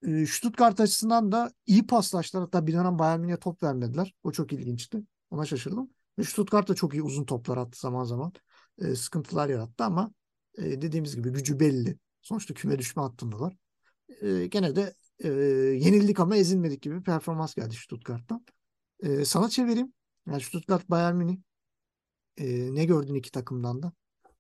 E, Stuttgart açısından da iyi paslaştılar. Hatta bir dönem Bayern Münih'e top vermediler. O çok ilginçti. Ona şaşırdım. Ve Stuttgart da çok iyi uzun toplar attı zaman zaman. E, sıkıntılar yarattı ama e, dediğimiz gibi gücü belli. Sonuçta küme düşme hattındalar. E, gene de e, yenildik ama ezilmedik gibi bir performans geldi Stuttgart'tan. E, sana çevireyim. Yani Stuttgart Bayern Münih. E, ne gördün iki takımdan da?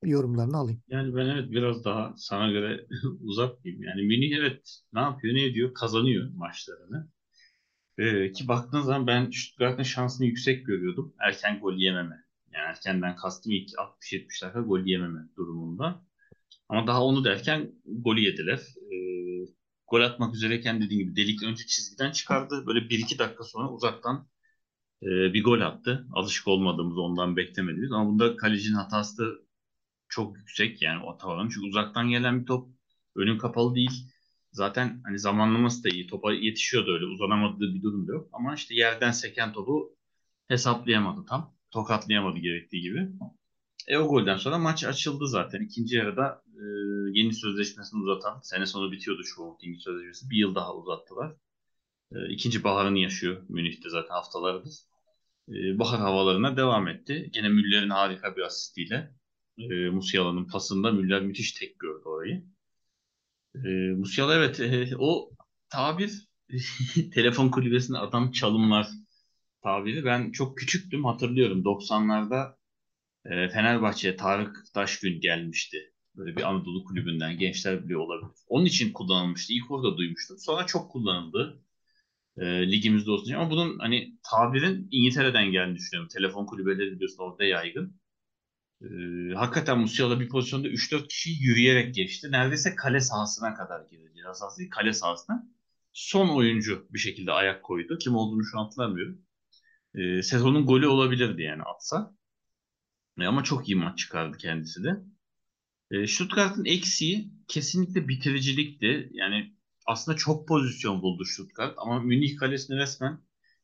Yorumlarını alayım. Yani ben evet biraz daha sana göre uzak diyeyim. Yani Münih evet ne yapıyor ne ediyor kazanıyor maçlarını. Ee, ki baktığın zaman ben Stuttgart'ın şansını yüksek görüyordum. Erken gol yememe. Yani erkenden kastım ilk 60-70 dakika gol yememe durumunda. Ama daha onu derken golü yediler. Ee, gol atmak üzereyken dediğim gibi delik önce çizgiden çıkardı. Böyle 1-2 dakika sonra uzaktan e, bir gol attı. Alışık olmadığımız ondan beklemediğimiz. Ama bunda kalecinin hatası da çok yüksek yani o tavanın. Çünkü uzaktan gelen bir top önün kapalı değil. Zaten hani zamanlaması da iyi. Topa yetişiyordu öyle. Uzanamadığı bir durum da yok. Ama işte yerden seken topu hesaplayamadı tam. Tokatlayamadı gerektiği gibi. E o golden sonra maç açıldı zaten. İkinci yarıda e, yeni sözleşmesini uzatan, sene sonu bitiyordu şu Moting'in sözleşmesi. Bir yıl daha uzattılar. E, ikinci baharını yaşıyor Münih'te zaten haftalardır. E, bahar havalarına devam etti. Gene Müller'in harika bir asistiyle. E, Musiala'nın pasında Müller müthiş tek gördü orayı. E, Musiala evet o tabir telefon kulübesinde adam çalımlar tabiri. Ben çok küçüktüm hatırlıyorum. 90'larda e, Fenerbahçe'ye Tarık Taşgün gelmişti. Böyle bir Anadolu kulübünden gençler bile olabilir. Onun için kullanılmıştı. İlk orada duymuştum. Sonra çok kullanıldı. E, ligimizde olsun. Ama bunun hani tabirin İngiltere'den geldiğini düşünüyorum. Telefon kulübeleri biliyorsun orada yaygın. E, hakikaten Musiala bir pozisyonda 3-4 kişi yürüyerek geçti. Neredeyse kale sahasına kadar girdi. Ceza kale sahasına. Son oyuncu bir şekilde ayak koydu. Kim olduğunu şu an hatırlamıyorum. E, sezonun golü olabilirdi yani atsa. E, ama çok iyi maç çıkardı kendisi de. E, Stuttgart'ın eksiği kesinlikle bitiricilikti. Yani aslında çok pozisyon buldu Stuttgart ama Münih kalesini resmen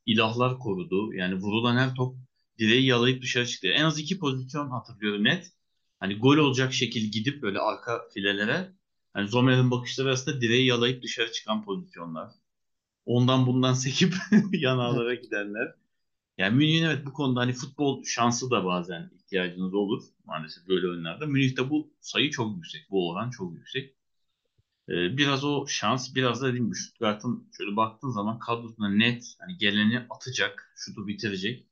ilahlar korudu. Yani vurulan her top direği yalayıp dışarı çıktı. En az iki pozisyon hatırlıyorum net. Hani gol olacak şekil gidip böyle arka filelere hani Zomer'in bakışları arasında direği yalayıp dışarı çıkan pozisyonlar. Ondan bundan sekip yanağlara gidenler. Yani Münih'in evet bu konuda hani futbol şansı da bazen ihtiyacınız olur maalesef böyle oyunlarda. Münih'te bu sayı çok yüksek. Bu oran çok yüksek. Ee, biraz o şans biraz da dediğim gibi Stuttgart'ın şöyle baktığın zaman kadrosuna net hani geleni atacak, şutu bitirecek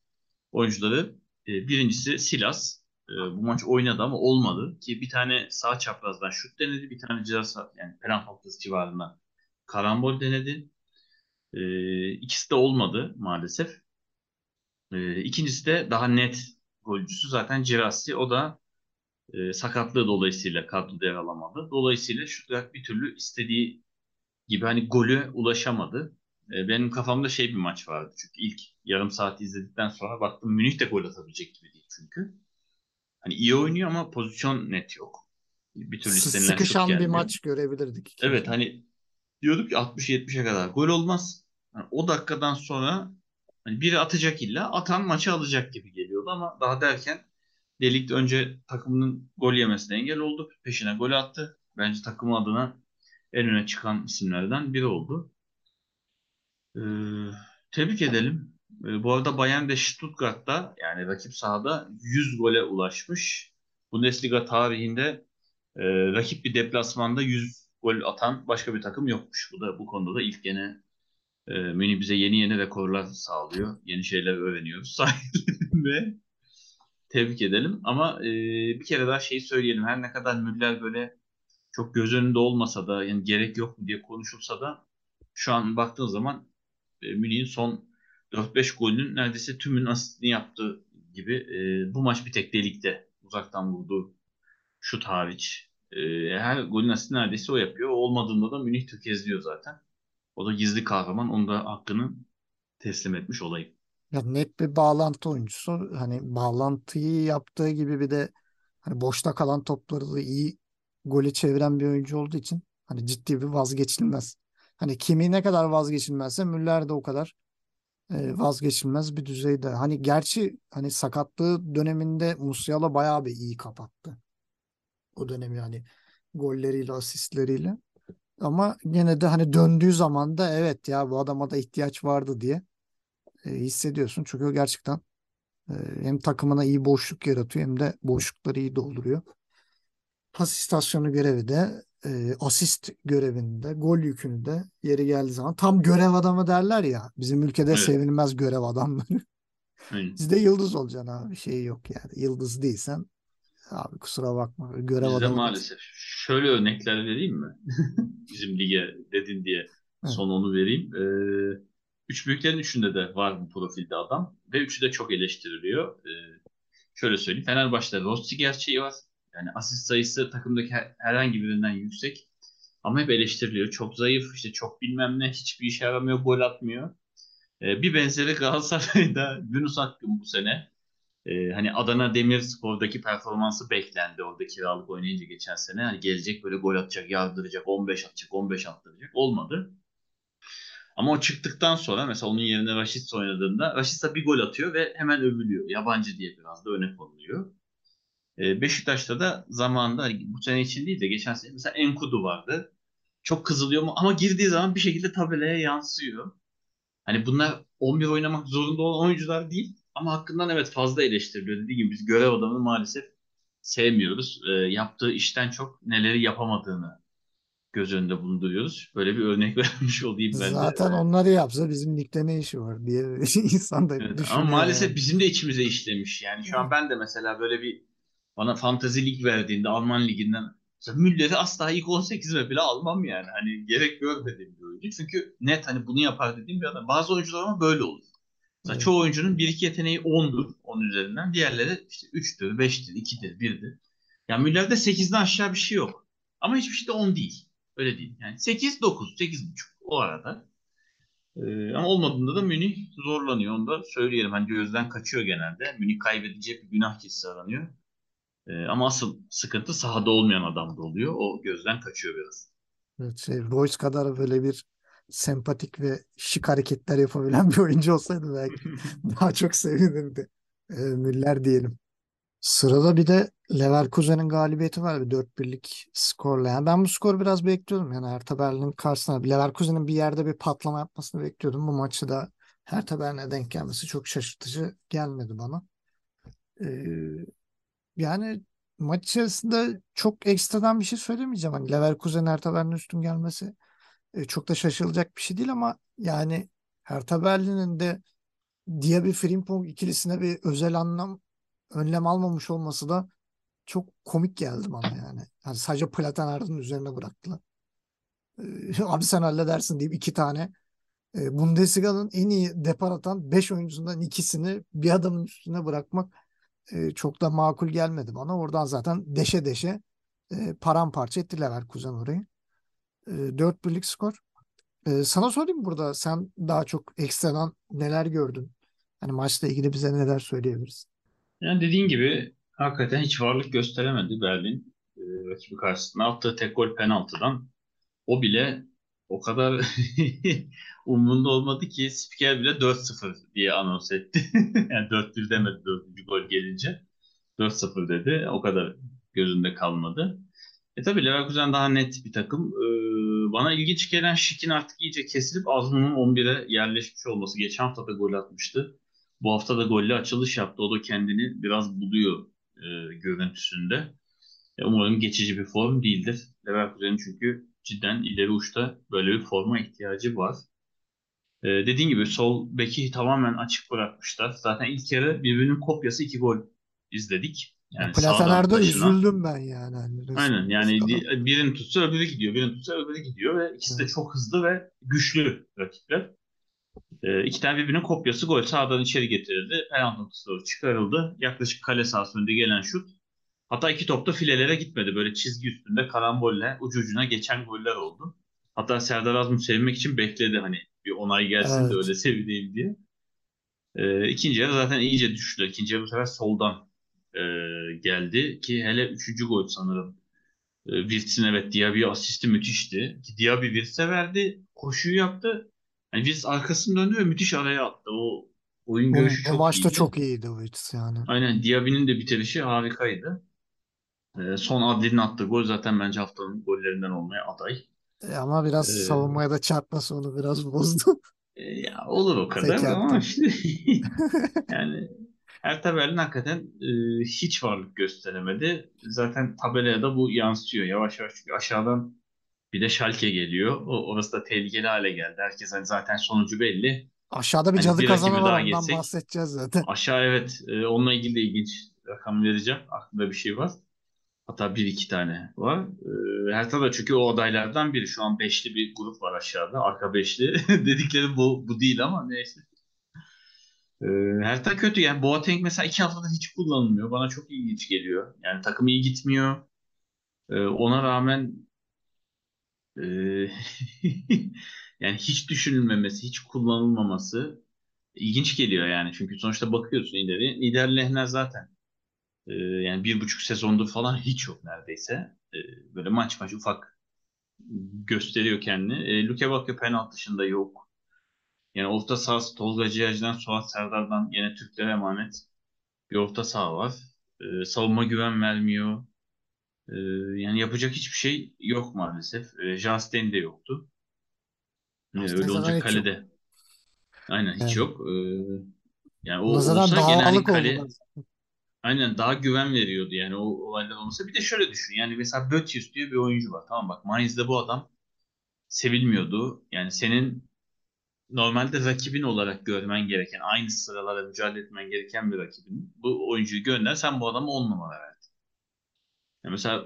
oyuncuları. E, birincisi Silas. E, bu maç oynadı ama olmadı. Ki bir tane sağ çaprazdan şut denedi. Bir tane ceza yani penaltı noktası civarında karambol denedi. E, ikisi de olmadı maalesef. E, ikincisi de daha net golcüsü zaten Cirassi. O da e, sakatlığı dolayısıyla kadroda yer alamadı. Dolayısıyla Stuttgart bir türlü istediği gibi hani golü ulaşamadı. E, benim kafamda şey bir maç vardı. Çünkü ilk yarım saat izledikten sonra baktım Münih de gol atabilecek gibi değil çünkü. Hani iyi oynuyor ama pozisyon net yok. Bir türlü istenilen Sıkışan bir maç görebilirdik. Evet hani diyorduk ki 60-70'e kadar gol olmaz. Yani o dakikadan sonra hani biri atacak illa atan maçı alacak gibi geliyordu ama daha derken Delik önce takımının gol yemesine engel oldu. Peşine gol attı. Bence takımı adına en öne çıkan isimlerden biri oldu. Ee, tebrik edelim. Ee, bu arada Bayern de Stuttgart'ta yani rakip sahada 100 gole ulaşmış. Bundesliga tarihinde e, rakip bir deplasmanda 100 gol atan başka bir takım yokmuş. Bu da bu konuda da ilk gene e, Münih bize yeni yeni rekorlar sağlıyor. Yeni şeyler öğreniyoruz sayesinde. Tebrik edelim. Ama e, bir kere daha şeyi söyleyelim. Her ne kadar Müller böyle çok göz önünde olmasa da yani gerek yok mu diye konuşulsa da şu an baktığın zaman e, Münih'in son 4-5 golünün neredeyse tümünün asistini yaptığı gibi e, bu maç bir tek delikte uzaktan vurdu şut hariç. E, her golün asistini neredeyse o yapıyor. Olmadığında da Münih tökezliyor zaten. O da gizli kahraman. Onun da hakkını teslim etmiş olayım. Ya net bir bağlantı oyuncusu. Hani bağlantıyı yaptığı gibi bir de hani boşta kalan topları da iyi gole çeviren bir oyuncu olduğu için hani ciddi bir vazgeçilmez. Hani kimi ne kadar vazgeçilmezse Müller de o kadar e, vazgeçilmez bir düzeyde. Hani gerçi hani sakatlığı döneminde Musiala bayağı bir iyi kapattı. O dönemi yani golleriyle, asistleriyle. Ama gene de hani döndüğü zaman da evet ya bu adama da ihtiyaç vardı diye e, hissediyorsun. Çünkü o gerçekten e, hem takımına iyi boşluk yaratıyor hem de boşlukları iyi dolduruyor. Pas istasyonu görevi de e, asist görevinde, gol yükünü de yeri geldiği zaman tam görev adamı derler ya. Bizim ülkede Evet. sevilmez görev adamları. Bizde yıldız olacaksın abi. Şey yok yani. Yıldız değilsen abi kusura bakma. Görev Bizde adamı. maalesef. Şöyle örnekler vereyim mi? Bizim lige dedin diye Evet. son onu vereyim. Ee, üç büyüklerin üçünde de var bu profilde adam. Ve üçü de çok eleştiriliyor. Ee, şöyle söyleyeyim. Fenerbahçe'de Rossi gerçeği var. Yani asist sayısı takımdaki her- herhangi birinden yüksek. Ama hep eleştiriliyor. Çok zayıf, işte çok bilmem ne, hiçbir işe yaramıyor, gol atmıyor. Ee, bir benzeri Galatasaray'da Yunus Akgün bu sene. Ee, hani Adana Demirspor'daki performansı beklendi orada kiralık oynayınca geçen sene. Hani gelecek böyle gol atacak, yardıracak, 15 atacak, 15 attıracak. Olmadı. Ama o çıktıktan sonra mesela onun yerine Raşit oynadığında Raşit bir gol atıyor ve hemen övülüyor. Yabancı diye biraz da öne konuluyor. Ee, Beşiktaş'ta da zamanında hani bu sene için değil de geçen sene mesela Enkudu vardı. Çok kızılıyor mu ama girdiği zaman bir şekilde tabelaya yansıyor. Hani bunlar 11 oynamak zorunda olan oyuncular değil ama hakkından evet fazla eleştiriliyor. Dediğim gibi biz görev adamını maalesef sevmiyoruz. Ee, yaptığı işten çok neleri yapamadığını göz önünde bulunduruyoruz. Böyle bir örnek vermiş olayım ben de. Zaten onları yapsa bizim ligde ne işi var diye insan da Evet, düşünüyor. ama maalesef yani. bizim de içimize işlemiş. Yani şu an ben de mesela böyle bir bana fantasy lig verdiğinde Alman liginden mesela Müller'i asla ilk 18'ime bile almam yani. Hani gerek görmediğim bir oyuncu. Çünkü net hani bunu yapar dediğim bir adam. Bazı oyuncular ama böyle olur. Mesela Evet. çoğu oyuncunun bir iki yeteneği 10'dur 10 üzerinden. Diğerleri işte 3'tür, 5'tir, 2'dir, 1'dir. Yani Müller'de 8'den aşağı bir şey yok. Ama hiçbir şey de 10 değil. Öyle değil. Yani 8, 9, 8,5 o arada. Ee, ama olmadığında da Münih zorlanıyor. Onu da söyleyelim. Hani gözden kaçıyor genelde. Münih kaybedecek bir günah keçisi aranıyor. Ee, ama asıl sıkıntı sahada olmayan adamda oluyor. O gözden kaçıyor biraz. Evet, şey, Royce kadar böyle bir sempatik ve şık hareketler yapabilen bir oyuncu olsaydı belki daha çok sevinirdi. Ee, Müller diyelim. Sırada bir de Leverkusen'in galibiyeti var. Bir 4-1'lik skorla. Yani ben bu skoru biraz bekliyordum. Yani Hertha Berlin'in karşısına Leverkusen'in bir yerde bir patlama yapmasını bekliyordum. Bu maçı da Hertha Berlin'e denk gelmesi çok şaşırtıcı gelmedi bana. Ee, yani maç içerisinde çok ekstradan bir şey söylemeyeceğim. Hani Leverkusen Hertha Berlin'in üstün gelmesi e, çok da şaşılacak bir şey değil ama yani Hertha Berlin'in de Diaby Frimpong ikilisine bir özel anlam önlem almamış olması da çok komik geldi bana yani. Yani sadece Platenard'ın üzerine bıraktılar. Ee, abi sen halledersin deyip iki tane e, Bundesliga'nın en iyi depar atan 5 oyuncusundan ikisini bir adamın üstüne bırakmak e, çok da makul gelmedi bana. Oradan zaten deşe deşe e, paramparça etti Leverkusen orayı. E, 4-1'lik skor. E, sana sorayım burada sen daha çok ekstradan neler gördün? Hani maçla ilgili bize neler söyleyebilirsin? Yani dediğin gibi hakikaten hiç varlık gösteremedi Berlin e, rakibi karşısında. Attığı tek gol penaltıdan o bile o kadar umurunda olmadı ki spiker bile 4-0 diye anons etti. yani 4-1 demedi 4. gol gelince. 4-0 dedi. O kadar gözünde kalmadı. E tabii Leverkusen daha net bir takım. Ee, bana ilginç gelen Şik'in artık iyice kesilip Azmun'un 11'e yerleşmiş olması. Geçen hafta da gol atmıştı. Bu hafta da golle açılış yaptı. O da kendini biraz buluyor e, görüntüsünde. E, umarım geçici bir form değildir. Leverkusen'in çünkü cidden ileri uçta böyle bir forma ihtiyacı var. E, dediğin gibi sol beki tamamen açık bırakmışlar. Zaten ilk yarı birbirinin kopyası iki gol izledik. Yani taşınan. üzüldüm ben yani. Hani Aynen yani birini tutsa öbürü gidiyor, birini tutsa öbürü gidiyor ve ikisi de çok hızlı ve güçlü rakipler. Ee, iki tane birbirinin kopyası gol sağdan içeri getirildi. Penaltı noktası doğru çıkarıldı. Yaklaşık kale sahası önünde gelen şut. Hatta iki top da filelere gitmedi. Böyle çizgi üstünde karambolle ucu ucuna geçen goller oldu. Hatta Serdar Azmun sevinmek için bekledi hani bir onay gelsin de Evet. öyle sevineyim diye. Ee, ikinci yarı zaten iyice düştü. İkinci yarı bu sefer soldan e, geldi ki hele üçüncü gol sanırım. E, Wirtz'in evet Diaby'ye asisti müthişti. Ki Diaby Wirtz'e verdi. Koşuyu yaptı. Yani Wirtz arkasını döndü ve müthiş araya attı. O oyun görüşü bu çok maçta iyiydi. çok iyiydi Wirtz yani. Aynen Diaby'nin de bitirişi harikaydı. E, son Adli'nin attığı gol zaten bence haftanın gollerinden olmaya aday. E, ama biraz E, savunmaya da çarpması onu biraz bozdu. e, ya olur o kadar Zeki ama attı. işte yani Hertha Berlin hakikaten e, hiç varlık gösteremedi. Zaten tabelaya da bu yansıyor yavaş yavaş çünkü aşağıdan bir de Schalke geliyor. O, orası da tehlikeli hale geldi. Herkes hani zaten sonucu belli. Aşağıda bir Hani cadı kazanı var ondan geçsek bahsedeceğiz zaten. aşağı evet e, onunla ilgili de ilginç rakam vereceğim. Aklımda bir şey var. Hatta bir iki tane var. E, Hertha da çünkü o adaylardan biri. Şu an beşli bir grup var aşağıda. Arka beşli. Dedikleri bu, bu değil ama neyse. E, Hertha kötü. Yani Boateng mesela iki haftada hiç kullanılmıyor. Bana çok ilginç geliyor. Yani takım iyi gitmiyor. E, ona rağmen e, yani hiç düşünülmemesi, hiç kullanılmaması ilginç geliyor yani. Çünkü sonuçta bakıyorsun ileri. Nider Lehner zaten e, yani bir buçuk sezondur falan hiç yok neredeyse. E, böyle maç maç ufak gösteriyor kendini. E, Luke Bakio penaltı dışında yok. Yani orta sahası Tolga Cihacı'dan Suat Serdar'dan yine Türklere emanet bir orta saha var. E, savunma güven vermiyor. E, yani yapacak hiçbir şey yok maalesef. E, Jasten de yoktu. E, öyle olunca hiç yok. kalede. Aynen hiç Evet. yok. E, yani o zaten olsa gene hani kale oldular. Aynen daha güven veriyordu yani o olaylar olmasa. Bir de şöyle düşün yani mesela Böttius diye bir oyuncu var tamam bak Mainz'de bu adam sevilmiyordu. Yani senin normalde rakibin olarak görmen gereken aynı sıralara mücadele etmen gereken bir rakibin. Bu oyuncuyu gönder sen bu adamı 10 numara ver. Yani mesela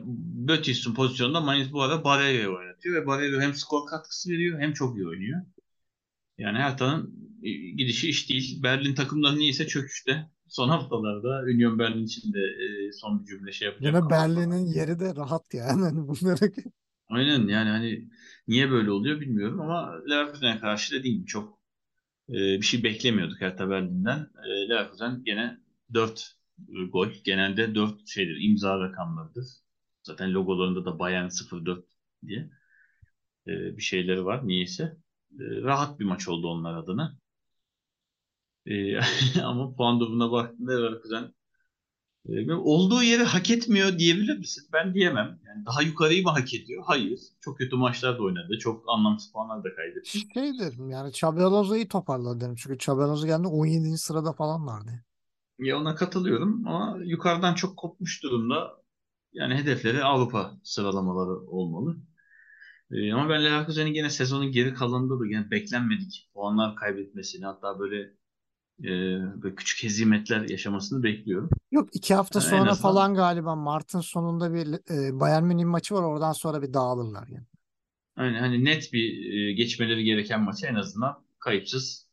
Böttius'un pozisyonunda Mainz bu arada Barrera'yı oynatıyor ve Barrera hem skor katkısı veriyor hem çok iyi oynuyor. Yani Hertha'nın gidişi iş değil. Berlin takımları niyeyse çöküşte. Son haftalarda Union Berlin için de e, son bir cümle şey yapacağım. Yine. Berlin'in yeri de rahat yani. Hani bunları Aynen yani hani niye böyle oluyor bilmiyorum ama Leverkusen'e karşı dediğim gibi çok e, bir şey beklemiyorduk Hertha Berlin'den. E, Leverkusen gene 4 gol. Genelde 4 şeydir imza rakamlarıdır. Zaten logolarında da Bayern 04 diye e, bir şeyleri var niyeyse. E, rahat bir maç oldu onlar adına. E, ama puan durumuna baktığında Leverkusen e, olduğu yeri hak etmiyor diyebilir misin? Ben diyemem. Yani daha yukarıyı mı hak ediyor? Hayır. Çok kötü maçlar da oynadı. Çok anlamsız puanlar da kaybetti. şey derim yani iyi toparladı derim. Çünkü Alonso geldi 17. sırada falan vardı. Ya ona katılıyorum ama yukarıdan çok kopmuş durumda. Yani hedefleri Avrupa sıralamaları olmalı. E, ama ben Leverkusen'in gene sezonun geri kalanında da gene beklenmedik puanlar kaybetmesini hatta böyle, e, böyle küçük hezimetler yaşamasını bekliyorum. Yok iki hafta Yani sonra azından falan galiba Mart'ın sonunda bir e, Bayern Münih maçı var. Oradan sonra bir dağılırlar yani. hani, hani net bir e, geçmeleri gereken maçı en azından kayıpsız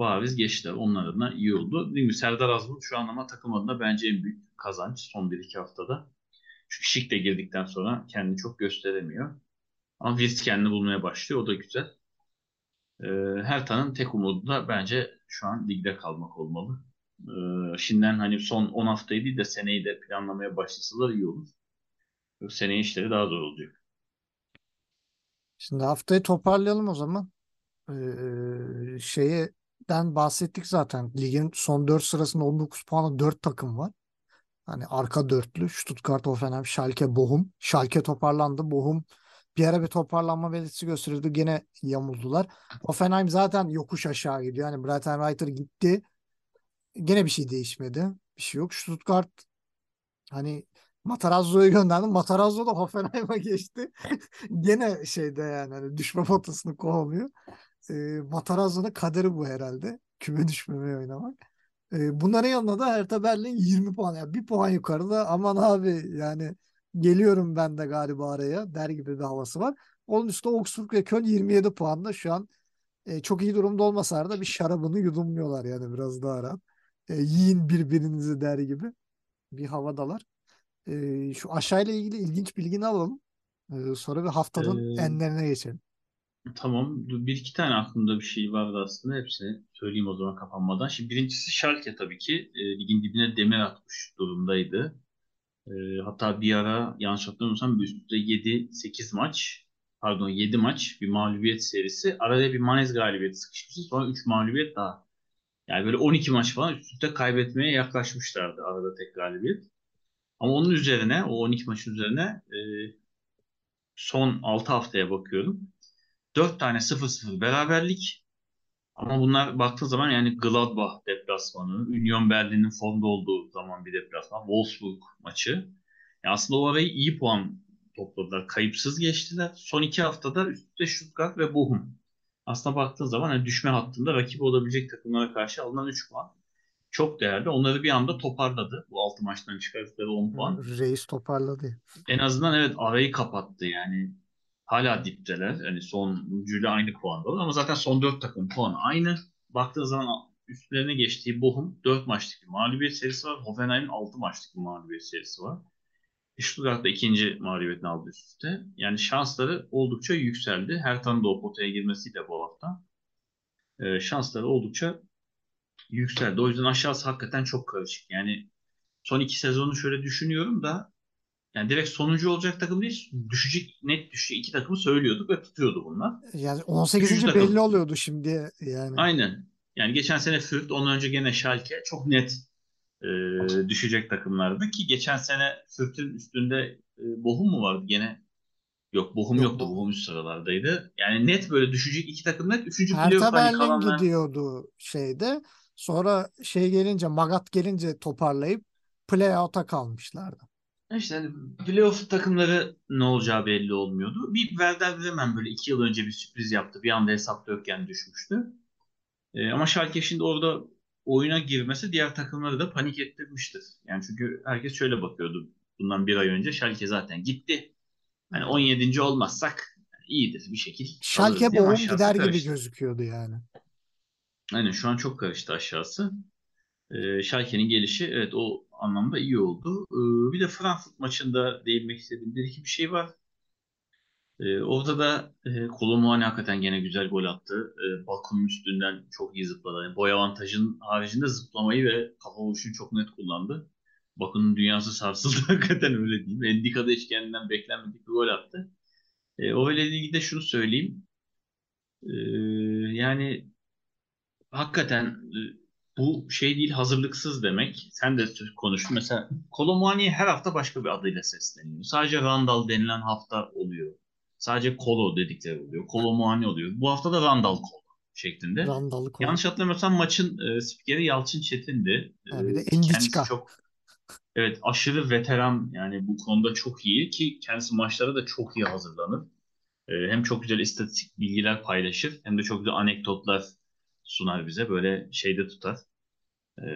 bariz geçtiler. Onlar adına iyi oldu. Mi? Serdar Azmut şu an ama takım adına bence en büyük kazanç son 1-2 haftada. Çünkü Şik de girdikten sonra kendini çok gösteremiyor. Ama Wirtz kendini bulmaya başlıyor. O da güzel. Ee, Hertha'nın tek umudu da bence şu an ligde kalmak olmalı. Ee, şimdiden hani son 10 haftayı değil de seneyi de planlamaya başlasalar iyi olur. Seneye işleri daha zor olacak. Şimdi haftayı toparlayalım o zaman. Ee, şeyden bahsettik zaten. Ligin son 4 sırasında 19 puanlı 4 takım var. Hani arka dörtlü Stuttgart, Hoffenheim, Schalke, Bochum. Schalke toparlandı. Bochum bir ara bir toparlanma belirtisi gösterirdi. Gene yamuldular. Hoffenheim zaten yokuş aşağı gidiyor. Yani Breitenreiter gitti. Gene bir şey değişmedi. Bir şey yok. Stuttgart hani Matarazzo'yu gönderdi. Matarazzo da Hoffenheim'a geçti. Gene şeyde yani hani düşme potasını kovalıyor. E, Matarazzo'nun kaderi bu herhalde. Küme düşmemeye oynamak. E, bunların yanında da Hertha Berlin 20 puan. Yani bir puan yukarıda. Aman abi yani geliyorum ben de galiba araya der gibi bir havası var. Onun üstünde Augsburg ve Köln 27 puanda şu an e, çok iyi durumda olmasalar da bir şarabını yudumluyorlar yani biraz daha rahat. E, yiyin birbirinizi der gibi bir havadalar. E, şu aşağıyla ilgili ilginç bilgini alalım. E, sonra bir haftanın Ee, enlerine geçelim. Tamam. Bir iki tane aklımda bir şey vardı aslında. Hepsini söyleyeyim o zaman kapanmadan. Şimdi birincisi Schalke tabii ki. E, ligin dibine demir atmış durumdaydı. E, hatta bir ara yanlış hatırlamıyorsam üst üste 7-8 maç pardon 7 maç bir mağlubiyet serisi. Arada bir Mainz galibiyeti sıkışmıştı. Sonra 3 mağlubiyet daha. Yani böyle 12 maç falan üst kaybetmeye yaklaşmışlardı arada tek galibiyet. Ama onun üzerine, o 12 maçın üzerine e, son 6 haftaya bakıyorum. 4 tane 0-0 beraberlik. Ama bunlar baktığı zaman yani Gladbach deplasmanı, Union Berlin'in formda olduğu zaman bir deplasman, Wolfsburg maçı. Yani aslında o arayı iyi puan topladılar. Kayıpsız geçtiler. Son iki haftada üstte Stuttgart ve Bochum. Aslında baktığın zaman hani düşme hattında rakip olabilecek takımlara karşı alınan 3 puan çok değerli. Onları bir anda toparladı. Bu 6 maçtan çıkardıkları 10 puan. Reis toparladı. En azından evet arayı kapattı yani. Hala dipteler. Yani sonuncuyla aynı puandalar ama zaten son 4 takım puanı aynı. Baktığın zaman üstlerine geçtiği Bochum 4 maçlık bir mağlubiyet serisi var. Hoffenheim'in 6 maçlık bir mağlubiyet serisi var. Stuttgart da ikinci mağlubiyetini aldı üst üste. Yani şansları oldukça yükseldi. Her da o potaya girmesiyle bu hafta. E, şansları oldukça yükseldi. O yüzden aşağısı hakikaten çok karışık. Yani son iki sezonu şöyle düşünüyorum da yani direkt sonuncu olacak takım değil. Düşecek, net düşecek iki takımı söylüyorduk ve tutuyordu bunlar. Yani 18. Üçüncü belli takım. oluyordu şimdi yani. Aynen. Yani geçen sene Fürth, ondan önce gene Schalke çok net e, düşecek takımlardı ki geçen sene Fürth'ün üstünde e, Bochum mu vardı gene? Yok Bochum Yok, yoktu. Bochum üst sıralardaydı. Yani net böyle düşecek iki takım net. Üçüncü Hertha playoff'tan Berlin kalanlar. gidiyordu şeyde. Sonra şey gelince Magat gelince toparlayıp playout'a kalmışlardı. İşte hani playoff takımları ne olacağı belli olmuyordu. Bir Werder Bremen böyle iki yıl önce bir sürpriz yaptı. Bir anda hesapta yokken düşmüştü. Ee, ama Schalke şimdi orada oyuna girmesi diğer takımları da panik ettirmiştir. Yani çünkü herkes şöyle bakıyordu bundan bir ay önce. Schalke zaten gitti. Hani 17. olmazsak iyidir bir şekil. Schalke aşağısı gider gibi karıştı. gözüküyordu yani. Aynen şu an çok karıştı aşağısı. Ee, Schalke'nin gelişi evet o anlamda iyi oldu. Ee, bir de Frankfurt maçında değinmek istediğim bir iki bir şey var. Ee, orada da e, Kolomuani hakikaten gene güzel gol attı. Ee, Baku'nun üstünden çok iyi zıpladı. Yani boy avantajının haricinde zıplamayı ve kafa vuruşunu çok net kullandı. Baku'nun dünyası sarsıldı hakikaten öyle diyeyim. Endika'da hiç kendinden beklenmedik bir gol attı. Ee, o ile ilgili de şunu söyleyeyim. Ee, yani hakikaten e, bu şey değil hazırlıksız demek. Sen de konuştun. Mesela Kolomuani her hafta başka bir adıyla sesleniyor. Sadece Randall denilen hafta oluyor. Sadece Kolo dedikleri oluyor. Kolomuani oluyor. Bu hafta da Randall Kolo şeklinde. Randalı konu. Yanlış hatırlamıyorsam maçın e, spikeri Yalçın Çetin'di. Ha, bir de E, Endişka. kendisi çok evet aşırı veteran yani bu konuda çok iyi ki kendisi maçlara da çok iyi hazırlanır. E, hem çok güzel istatistik bilgiler paylaşır hem de çok güzel anekdotlar sunar bize böyle şeyde tutar. E,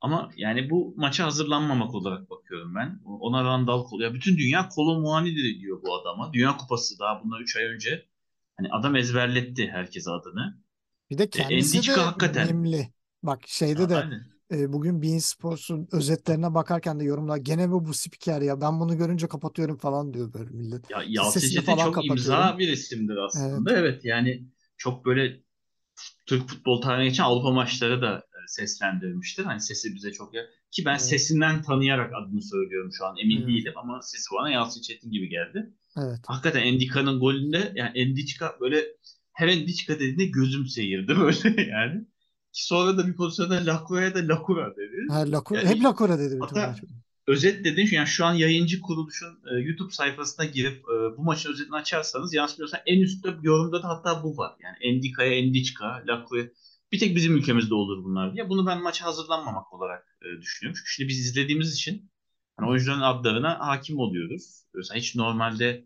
ama yani bu maça hazırlanmamak olarak bakıyorum ben. Ona Randall kolu. Ya bütün dünya kolu muanidir diyor bu adama. Dünya Kupası daha bundan 3 ay önce. Hani adam ezberletti herkese adını. Bir de E, kendisi de Endişka hakikaten. nemli. Bak şeyde Ha, de aynen. e, bugün Bein Sports'un özetlerine bakarken de yorumlar gene mi bu spiker ya ben bunu görünce kapatıyorum falan diyor böyle millet. Ya Yalçın falan çok imza bir isimdir aslında. Evet. yani çok böyle Türk futbol tarihine geçen Avrupa maçları da e, seslendirmiştir. Hani sesi bize çok ya ki ben Evet. sesinden tanıyarak adını söylüyorum şu an emin Evet. değilim ama sesi bana Yalçın Çetin gibi geldi. Evet. Hakikaten Endika'nın golünde yani Endika böyle her Endika dediğinde gözüm seyirdi böyle yani. Ki sonra da bir pozisyonda Lakura'ya da Lakura dedi. Ha, Lakura, Yani hep Lakura dedi hatta özet dedin yani şu an yayıncı kuruluşun e, YouTube sayfasına girip e, bu maçın özetini açarsanız yanlış bilmiyorsam en üstte yorumda da hatta bu var. Yani Endika'ya Endiçka, Lakura'ya bir tek bizim ülkemizde olur bunlar diye. Bunu ben maça hazırlanmamak olarak e, düşünüyorum. Çünkü şimdi biz izlediğimiz için hani oyuncuların adlarına hakim oluyoruz. Mesela hiç normalde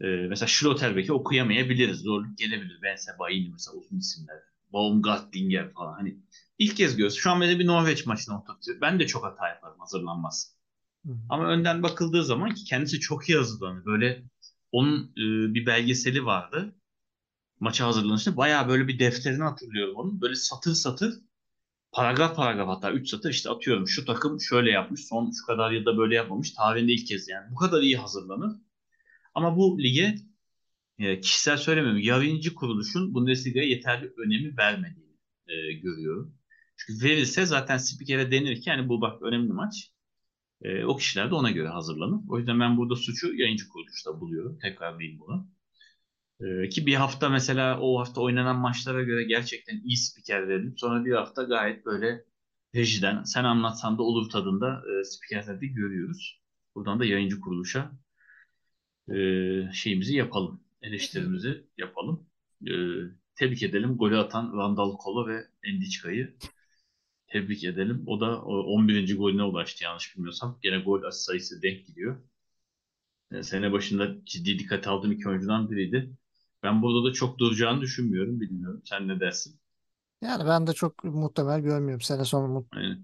e, mesela Schlotterbeck'i okuyamayabiliriz. Zorluk gelebilir. Ben Sebaini mesela uzun isimler. Baumgartlinger falan. Hani ilk kez görüyoruz. Şu an böyle bir Norveç maçına oturtuyor. Ben de çok hata yaparım hazırlanmaz. Hı. Ama önden bakıldığı zaman ki kendisi çok iyi hazırlanıyor. Böyle onun e, bir belgeseli vardı. Maça hazırlanışta bayağı böyle bir defterini hatırlıyorum onun. Böyle satır satır paragraf paragraf hatta 3 satır işte atıyorum şu takım şöyle yapmış son şu kadar yılda böyle yapmamış tarihinde ilk kez yani bu kadar iyi hazırlanır. Ama bu lige e, kişisel söylemiyorum yayıncı kuruluşun Bundesliga'ya yeterli önemi vermediğini e, görüyorum. Çünkü verilse zaten spikere denir ki yani bu bak önemli maç. E, o kişiler de ona göre hazırlanır. O yüzden ben burada suçu yayıncı kuruluşta buluyorum. Tekrarlayayım bunu. E, ki bir hafta mesela o hafta oynanan maçlara göre gerçekten iyi spiker verilip sonra bir hafta gayet böyle rejiden sen anlatsan da olur tadında e, spikerlerde görüyoruz. Buradan da yayıncı kuruluşa e, şeyimizi yapalım. Eleştirimizi yapalım. E, tebrik edelim. Golü atan Randall Kolo ve Endiçka'yı tebrik edelim. O da o 11. golüne ulaştı yanlış bilmiyorsam. Gene gol sayısı denk gidiyor. E, sene başında ciddi dikkat aldığım iki oyuncudan biriydi. Ben burada da çok duracağını düşünmüyorum. Bilmiyorum. Sen ne dersin? Yani ben de çok muhtemel görmüyorum. Sene sonu mu- Yani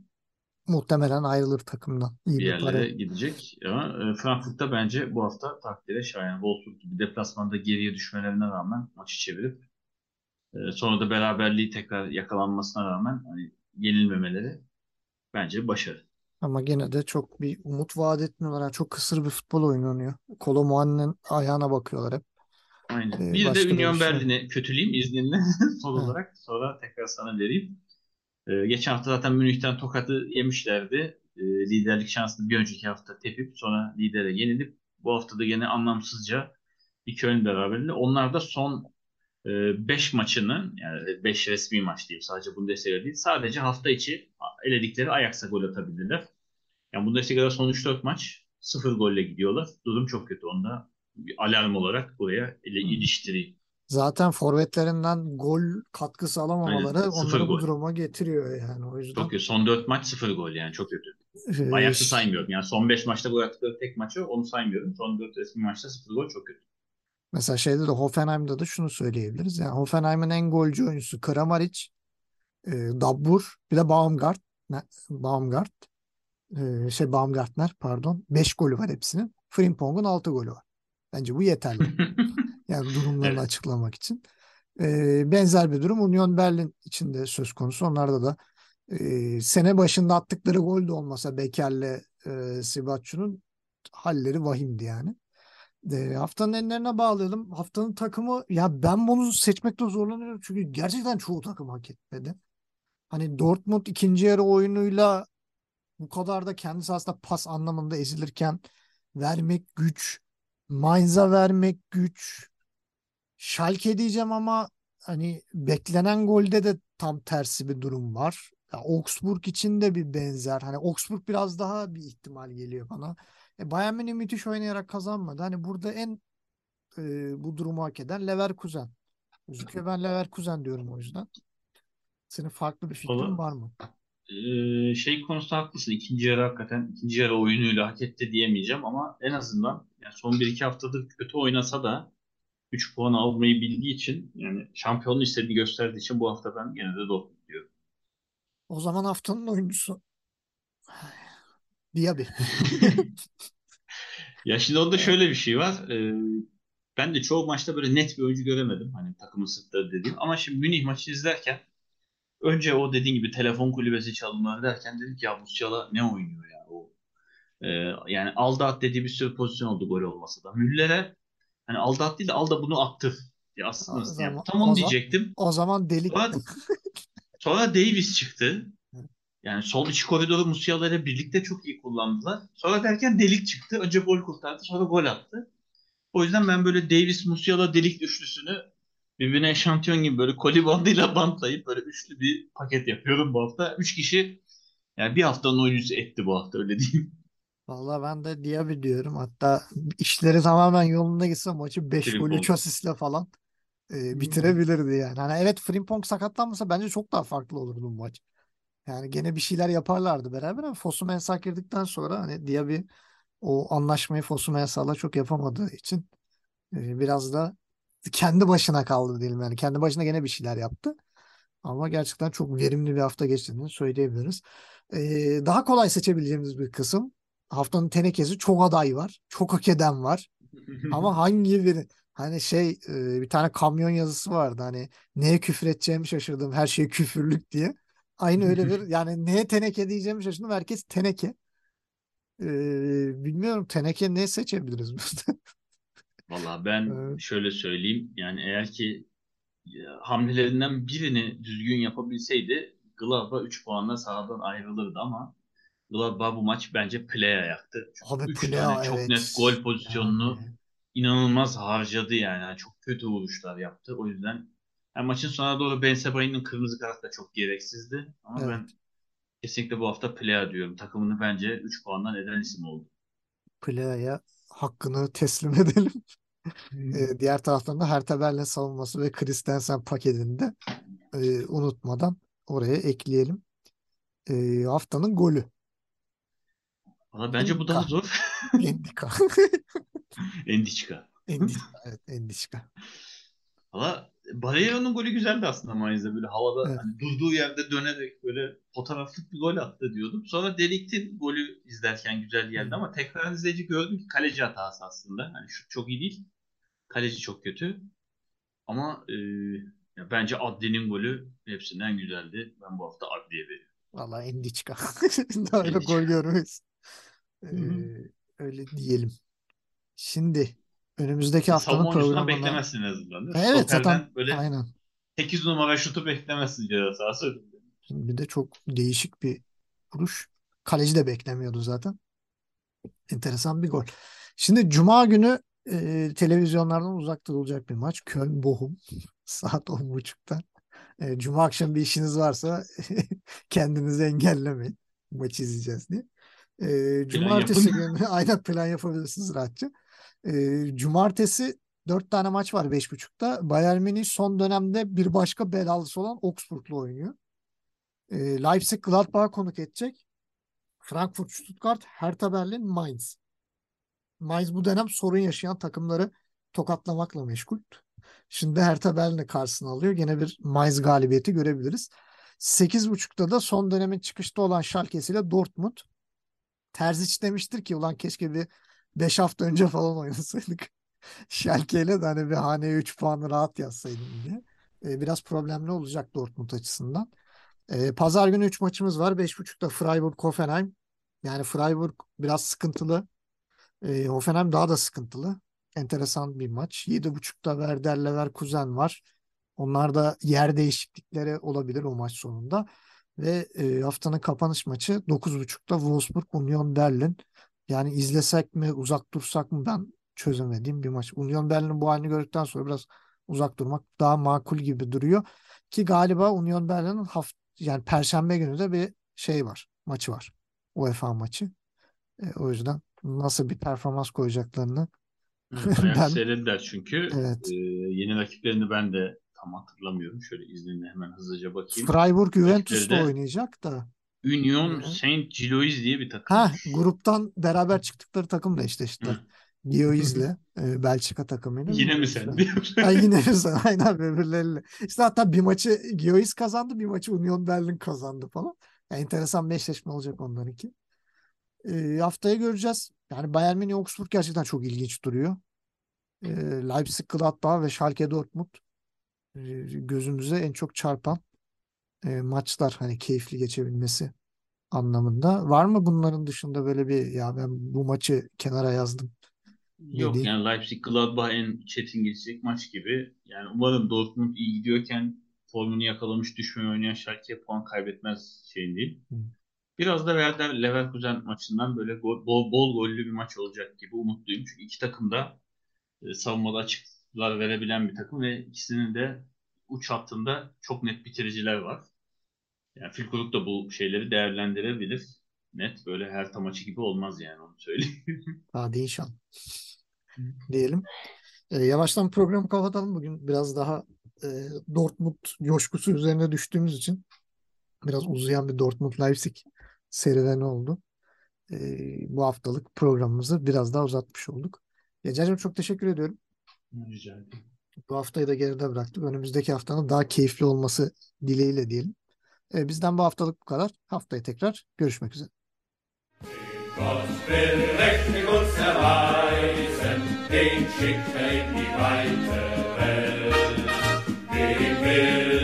muhtemelen ayrılır takımdan. İyi bir bir para. yerlere gidecek. Ama e, Frankfurt'ta bence bu hafta takdire şayan. Wolfsburg gibi deplasmanda geriye düşmelerine rağmen maçı çevirip e, sonra da beraberliği tekrar yakalanmasına rağmen hani yenilmemeleri bence başarı. Ama gene de çok bir umut vaat etmiyorlar. Yani çok kısır bir futbol oynanıyor. Kolo Muani'nin ayağına bakıyorlar hep. Aynen. Ee, Bir de Union bir şey. Berlin'i kötüleyeyim izninle son olarak. Sonra tekrar sana vereyim. Ee, geçen hafta zaten Münih'ten tokatı yemişlerdi. Ee, liderlik şansını bir önceki hafta tepip sonra lidere yenilip bu hafta da gene anlamsızca bir Köln beraberliği. Onlar da son 5 maçını yani 5 resmi maç diyeyim sadece Bundesliga değil sadece hafta içi eledikleri Ajax'a gol atabildiler. Yani Bundesliga'da son 3-4 maç 0 golle gidiyorlar. Durum çok kötü. Onda bir alarm olarak buraya ile Hı. iliştireyim. Zaten forvetlerinden gol katkısı alamamaları. Sıfır onları bu gol. duruma getiriyor yani. O yüzden Çok kötü. Son 4 maç 0 gol yani çok kötü. e, Ajax'ı saymıyorum. Yani son 5 maçta gol attıkları tek maçı onu saymıyorum. Son 4 resmi maçta 0 gol çok kötü. mesela şeyde de Hoffenheim'da da şunu söyleyebiliriz. Yani Hoffenheim'in en golcü oyuncusu Kramaric, e, Dabbur, bir de Baumgart, ne, Baumgart, e, şey Baumgartner pardon. 5 golü var hepsinin. Frimpong'un 6 golü var. Bence bu yeterli. Yani durumlarını Evet. açıklamak için. Ee, benzer bir durum Union Berlin için de söz konusu. Onlarda da e, sene başında attıkları gol de olmasa Beker'le e, Sibaccu'nun halleri vahimdi yani. E, haftanın enlerine bağlayalım. Haftanın takımı ya ben bunu seçmekte zorlanıyorum çünkü gerçekten çoğu takım hak etmedi. Hani Dortmund ikinci yarı oyunuyla bu kadar da kendisi aslında pas anlamında ezilirken vermek güç. Mainz'a vermek güç. Schalke diyeceğim ama hani beklenen golde de tam tersi bir durum var. Ya Augsburg için de bir benzer. Hani Augsburg biraz daha bir ihtimal geliyor bana. E, Bayern Münih müthiş oynayarak kazanmadı. Hani burada en e, bu durumu hak eden Leverkusen. Gözüküyor ben Leverkusen diyorum o yüzden. Senin farklı bir fikrin Valla var mı? Ee, şey konusunda haklısın. İkinci yarı hakikaten ikinci yarı oyunuyla hak etti diyemeyeceğim ama en azından yani son 1-2 haftadır kötü oynasa da 3 puan almayı bildiği için yani şampiyonluğu istediğini gösterdiği için bu hafta ben gene de Dortmund diyorum. O zaman haftanın oyuncusu Diaby. Ya şimdi onda şöyle bir şey var. Ee, ben de çoğu maçta böyle net bir oyuncu göremedim. Hani takımın sırtları dediğim. Ama şimdi Münih maçı izlerken önce o dediğin gibi telefon kulübesi çalımları derken dedim ki ya Musiala ne oynuyor ya o. Ee, yani Aldat dediği bir sürü pozisyon oldu gol olmasa da. Müller'e hani Aldat değil de Alda bunu attı. Ya O aslında yani zaman, tam o onu zaman, diyecektim. o zaman delik. Sonra, sonra Davis çıktı. Yani sol iç koridoru Musiala ile birlikte çok iyi kullandılar. Sonra derken delik çıktı. Önce gol kurtardı sonra gol attı. O yüzden ben böyle Davis Musiala delik üçlüsünü birbirine eşantiyon gibi böyle koli bandıyla bantlayıp böyle üçlü bir paket yapıyorum bu hafta. Üç kişi yani bir haftanın oyuncusu etti bu hafta öyle diyeyim. Vallahi ben de Diaby diyorum. Hatta işleri tamamen yolunda gitse maçı 5 gol Frimpong. 3 asistle falan e, bitirebilirdi yani. Hani evet Frimpong sakatlanmasa bence çok daha farklı olurdu bu maç. Yani gene bir şeyler yaparlardı beraber ama Fosu Mensah girdikten sonra hani Diaby o anlaşmayı Fosu Mensah'la çok yapamadığı için e, biraz da kendi başına kaldı diyelim yani. Kendi başına gene bir şeyler yaptı. Ama gerçekten çok verimli bir hafta geçtiğini söyleyebiliriz. Ee, daha kolay seçebileceğimiz bir kısım. Haftanın tenekesi çok aday var. Çok hak eden var. Ama hangi biri? Hani şey e, bir tane kamyon yazısı vardı. Hani neye küfür edeceğimi şaşırdım. Her şey küfürlük diye. Aynı öyle bir yani neye teneke diyeceğimi şaşırdım. Herkes teneke. Ee, bilmiyorum teneke ne seçebiliriz burada? Valla ben Evet. şöyle söyleyeyim. Yani eğer ki hamlelerinden birini düzgün yapabilseydi Gladbach 3 puanla sahadan ayrılırdı ama Gladbach bu maç bence play'e yaktı. Çünkü Abi 3 Plea tane çok evet. net gol pozisyonunu Yani inanılmaz harcadı yani. Yani Çok kötü vuruşlar yaptı. O yüzden yani maçın sonuna doğru Ben Sebain'in kırmızı kartı da çok gereksizdi. Ama evet. ben Kesinlikle bu hafta Plea diyorum. Takımını bence 3 puandan eden isim oldu. Plea'ya hakkını teslim edelim. Ee, diğer taraftan da Hertha Berlin savunması ve Christensen paketini de e, unutmadan oraya ekleyelim. E, haftanın golü. Valla bence bu daha zor. Endika. Endiçka. Endişka. Evet, Endişka. Valla Barreiro'nun golü güzeldi aslında Mainz'de. Böyle havada Evet. hani durduğu yerde dönerek böyle fotoğraflık bir gol attı diyordum. Sonra Delik'tin golü izlerken güzel geldi Hı. ama tekrar izleyince gördüm ki kaleci hatası aslında. Hani şut çok iyi değil. Kaleci çok kötü. Ama e, ya bence Adli'nin golü hepsinden güzeldi. Ben bu hafta Adli'ye veriyorum. Valla Endişka. Daha Endişka. gol görmeyiz. Ee, öyle diyelim. Şimdi önümüzdeki haftanın Savunma oyuncusundan programına beklemezsin en azından değil mi? Evet zaten Stoperden böyle aynen. 8 numara şutu beklemezsin ceza sahası. Bir de çok değişik bir vuruş. Kaleci de beklemiyordu zaten. Enteresan bir gol. Şimdi Cuma günü e, televizyonlardan uzak durulacak bir maç. Köln-Bochum saat 10.30'da. E, Cuma akşam bir işiniz varsa kendinizi engellemeyin. Maçı izleyeceğiz diye. E, cumartesi yapın. günü aynen plan yapabilirsiniz rahatça. E, cumartesi 4 tane maç var 5.30'da. Bayern Münih son dönemde bir başka belalısı olan Augsburg'la oynuyor. E, Leipzig Gladbach'a konuk edecek. Frankfurt, Stuttgart, Hertha Berlin, Mainz. Mainz bu dönem sorun yaşayan takımları tokatlamakla meşgul. Şimdi Hertha Berlin'i karşısına alıyor. Gene bir Mainz galibiyeti görebiliriz. 8.30'da da son dönemin çıkışta olan Schalke'siyle Dortmund. Terzic demiştir ki ulan keşke bir 5 hafta önce falan oynasaydık. Schalke'yle de hani bir haneye 3 puanı rahat yazsaydım diye. Ee, biraz problemli olacak Dortmund açısından. Ee, Pazar günü 3 maçımız var. 5.30'da Freiburg-Hoffenheim. Yani Freiburg biraz sıkıntılı. Ee, Hoffenheim daha da sıkıntılı. Enteresan bir maç. 7.30'da Werder Leverkusen var. Onlar da yer değişiklikleri olabilir o maç sonunda. Ve e, haftanın kapanış maçı 9.30'da Wolfsburg Union Berlin. Yani izlesek mi uzak dursak mı ben çözemediğim bir maç. Union Berlin'in bu halini gördükten sonra biraz uzak durmak daha makul gibi duruyor. Ki galiba Union Berlin'in haft yani Perşembe günü de bir şey var. Maçı var. UEFA maçı. E, o yüzden nasıl bir performans koyacaklarını Evet, ben seyrettiler çünkü. evet. Ee, yeni rakiplerini ben de tam hatırlamıyorum. Şöyle izninle hemen hızlıca bakayım. Freiburg Rakipleri Juventus'la oynayacak da. Union Ee, Saint Gilloise diye bir Ha takımmış. gruptan beraber çıktıkları takım da işte işte Hı. Gioiz'le e, Belçika takımıyla Yine mi sen diyorsun? Ha, yine biz aynen birbirleriyle. İşte hatta bir maçı Gioiz kazandı, bir maçı Union Berlin kazandı falan. Yani enteresan bir eşleşme olacak onlarınki. E, haftaya göreceğiz. Yani Bayern Münih Augsburg gerçekten çok ilginç duruyor. E, Leipzig Gladbach ve Schalke Dortmund gözümüze en çok çarpan e, maçlar hani keyifli geçebilmesi anlamında. Var mı bunların dışında böyle bir ya ben bu maçı kenara yazdım Yok dediğin? yani Leipzig Gladbach en çetin geçecek maç gibi. Yani umarım Dortmund iyi gidiyorken formunu yakalamış düşmeye oynayan Schalke puan kaybetmez şeyin değil. Hı. Biraz da Werder Leverkusen maçından böyle gol, bol, bol gollü bir maç olacak gibi umutluyum. Çünkü iki takım da e, savunmada açıklar verebilen bir takım ve ikisinin de uç hattında çok net bitiriciler var. Yani Fülkuruk da bu şeyleri değerlendirebilir. Net böyle her tam maçı gibi olmaz yani onu söyleyeyim. Hadi inşallah diyelim. E, yavaştan programı kapatalım. Bugün biraz daha e, Dortmund coşkusu üzerine düştüğümüz için biraz uzayan bir Dortmund Leipzig serüveni oldu. E, bu haftalık programımızı biraz daha uzatmış olduk. Gececiğim çok teşekkür ediyorum. Bu haftayı da geride bıraktık. Önümüzdeki haftanın daha keyifli olması dileğiyle diyelim. E, bizden bu haftalık bu kadar. Haftaya tekrar görüşmek üzere. Gott will mächtig uns erweisen, den schickt er in die weite Welt. Dem will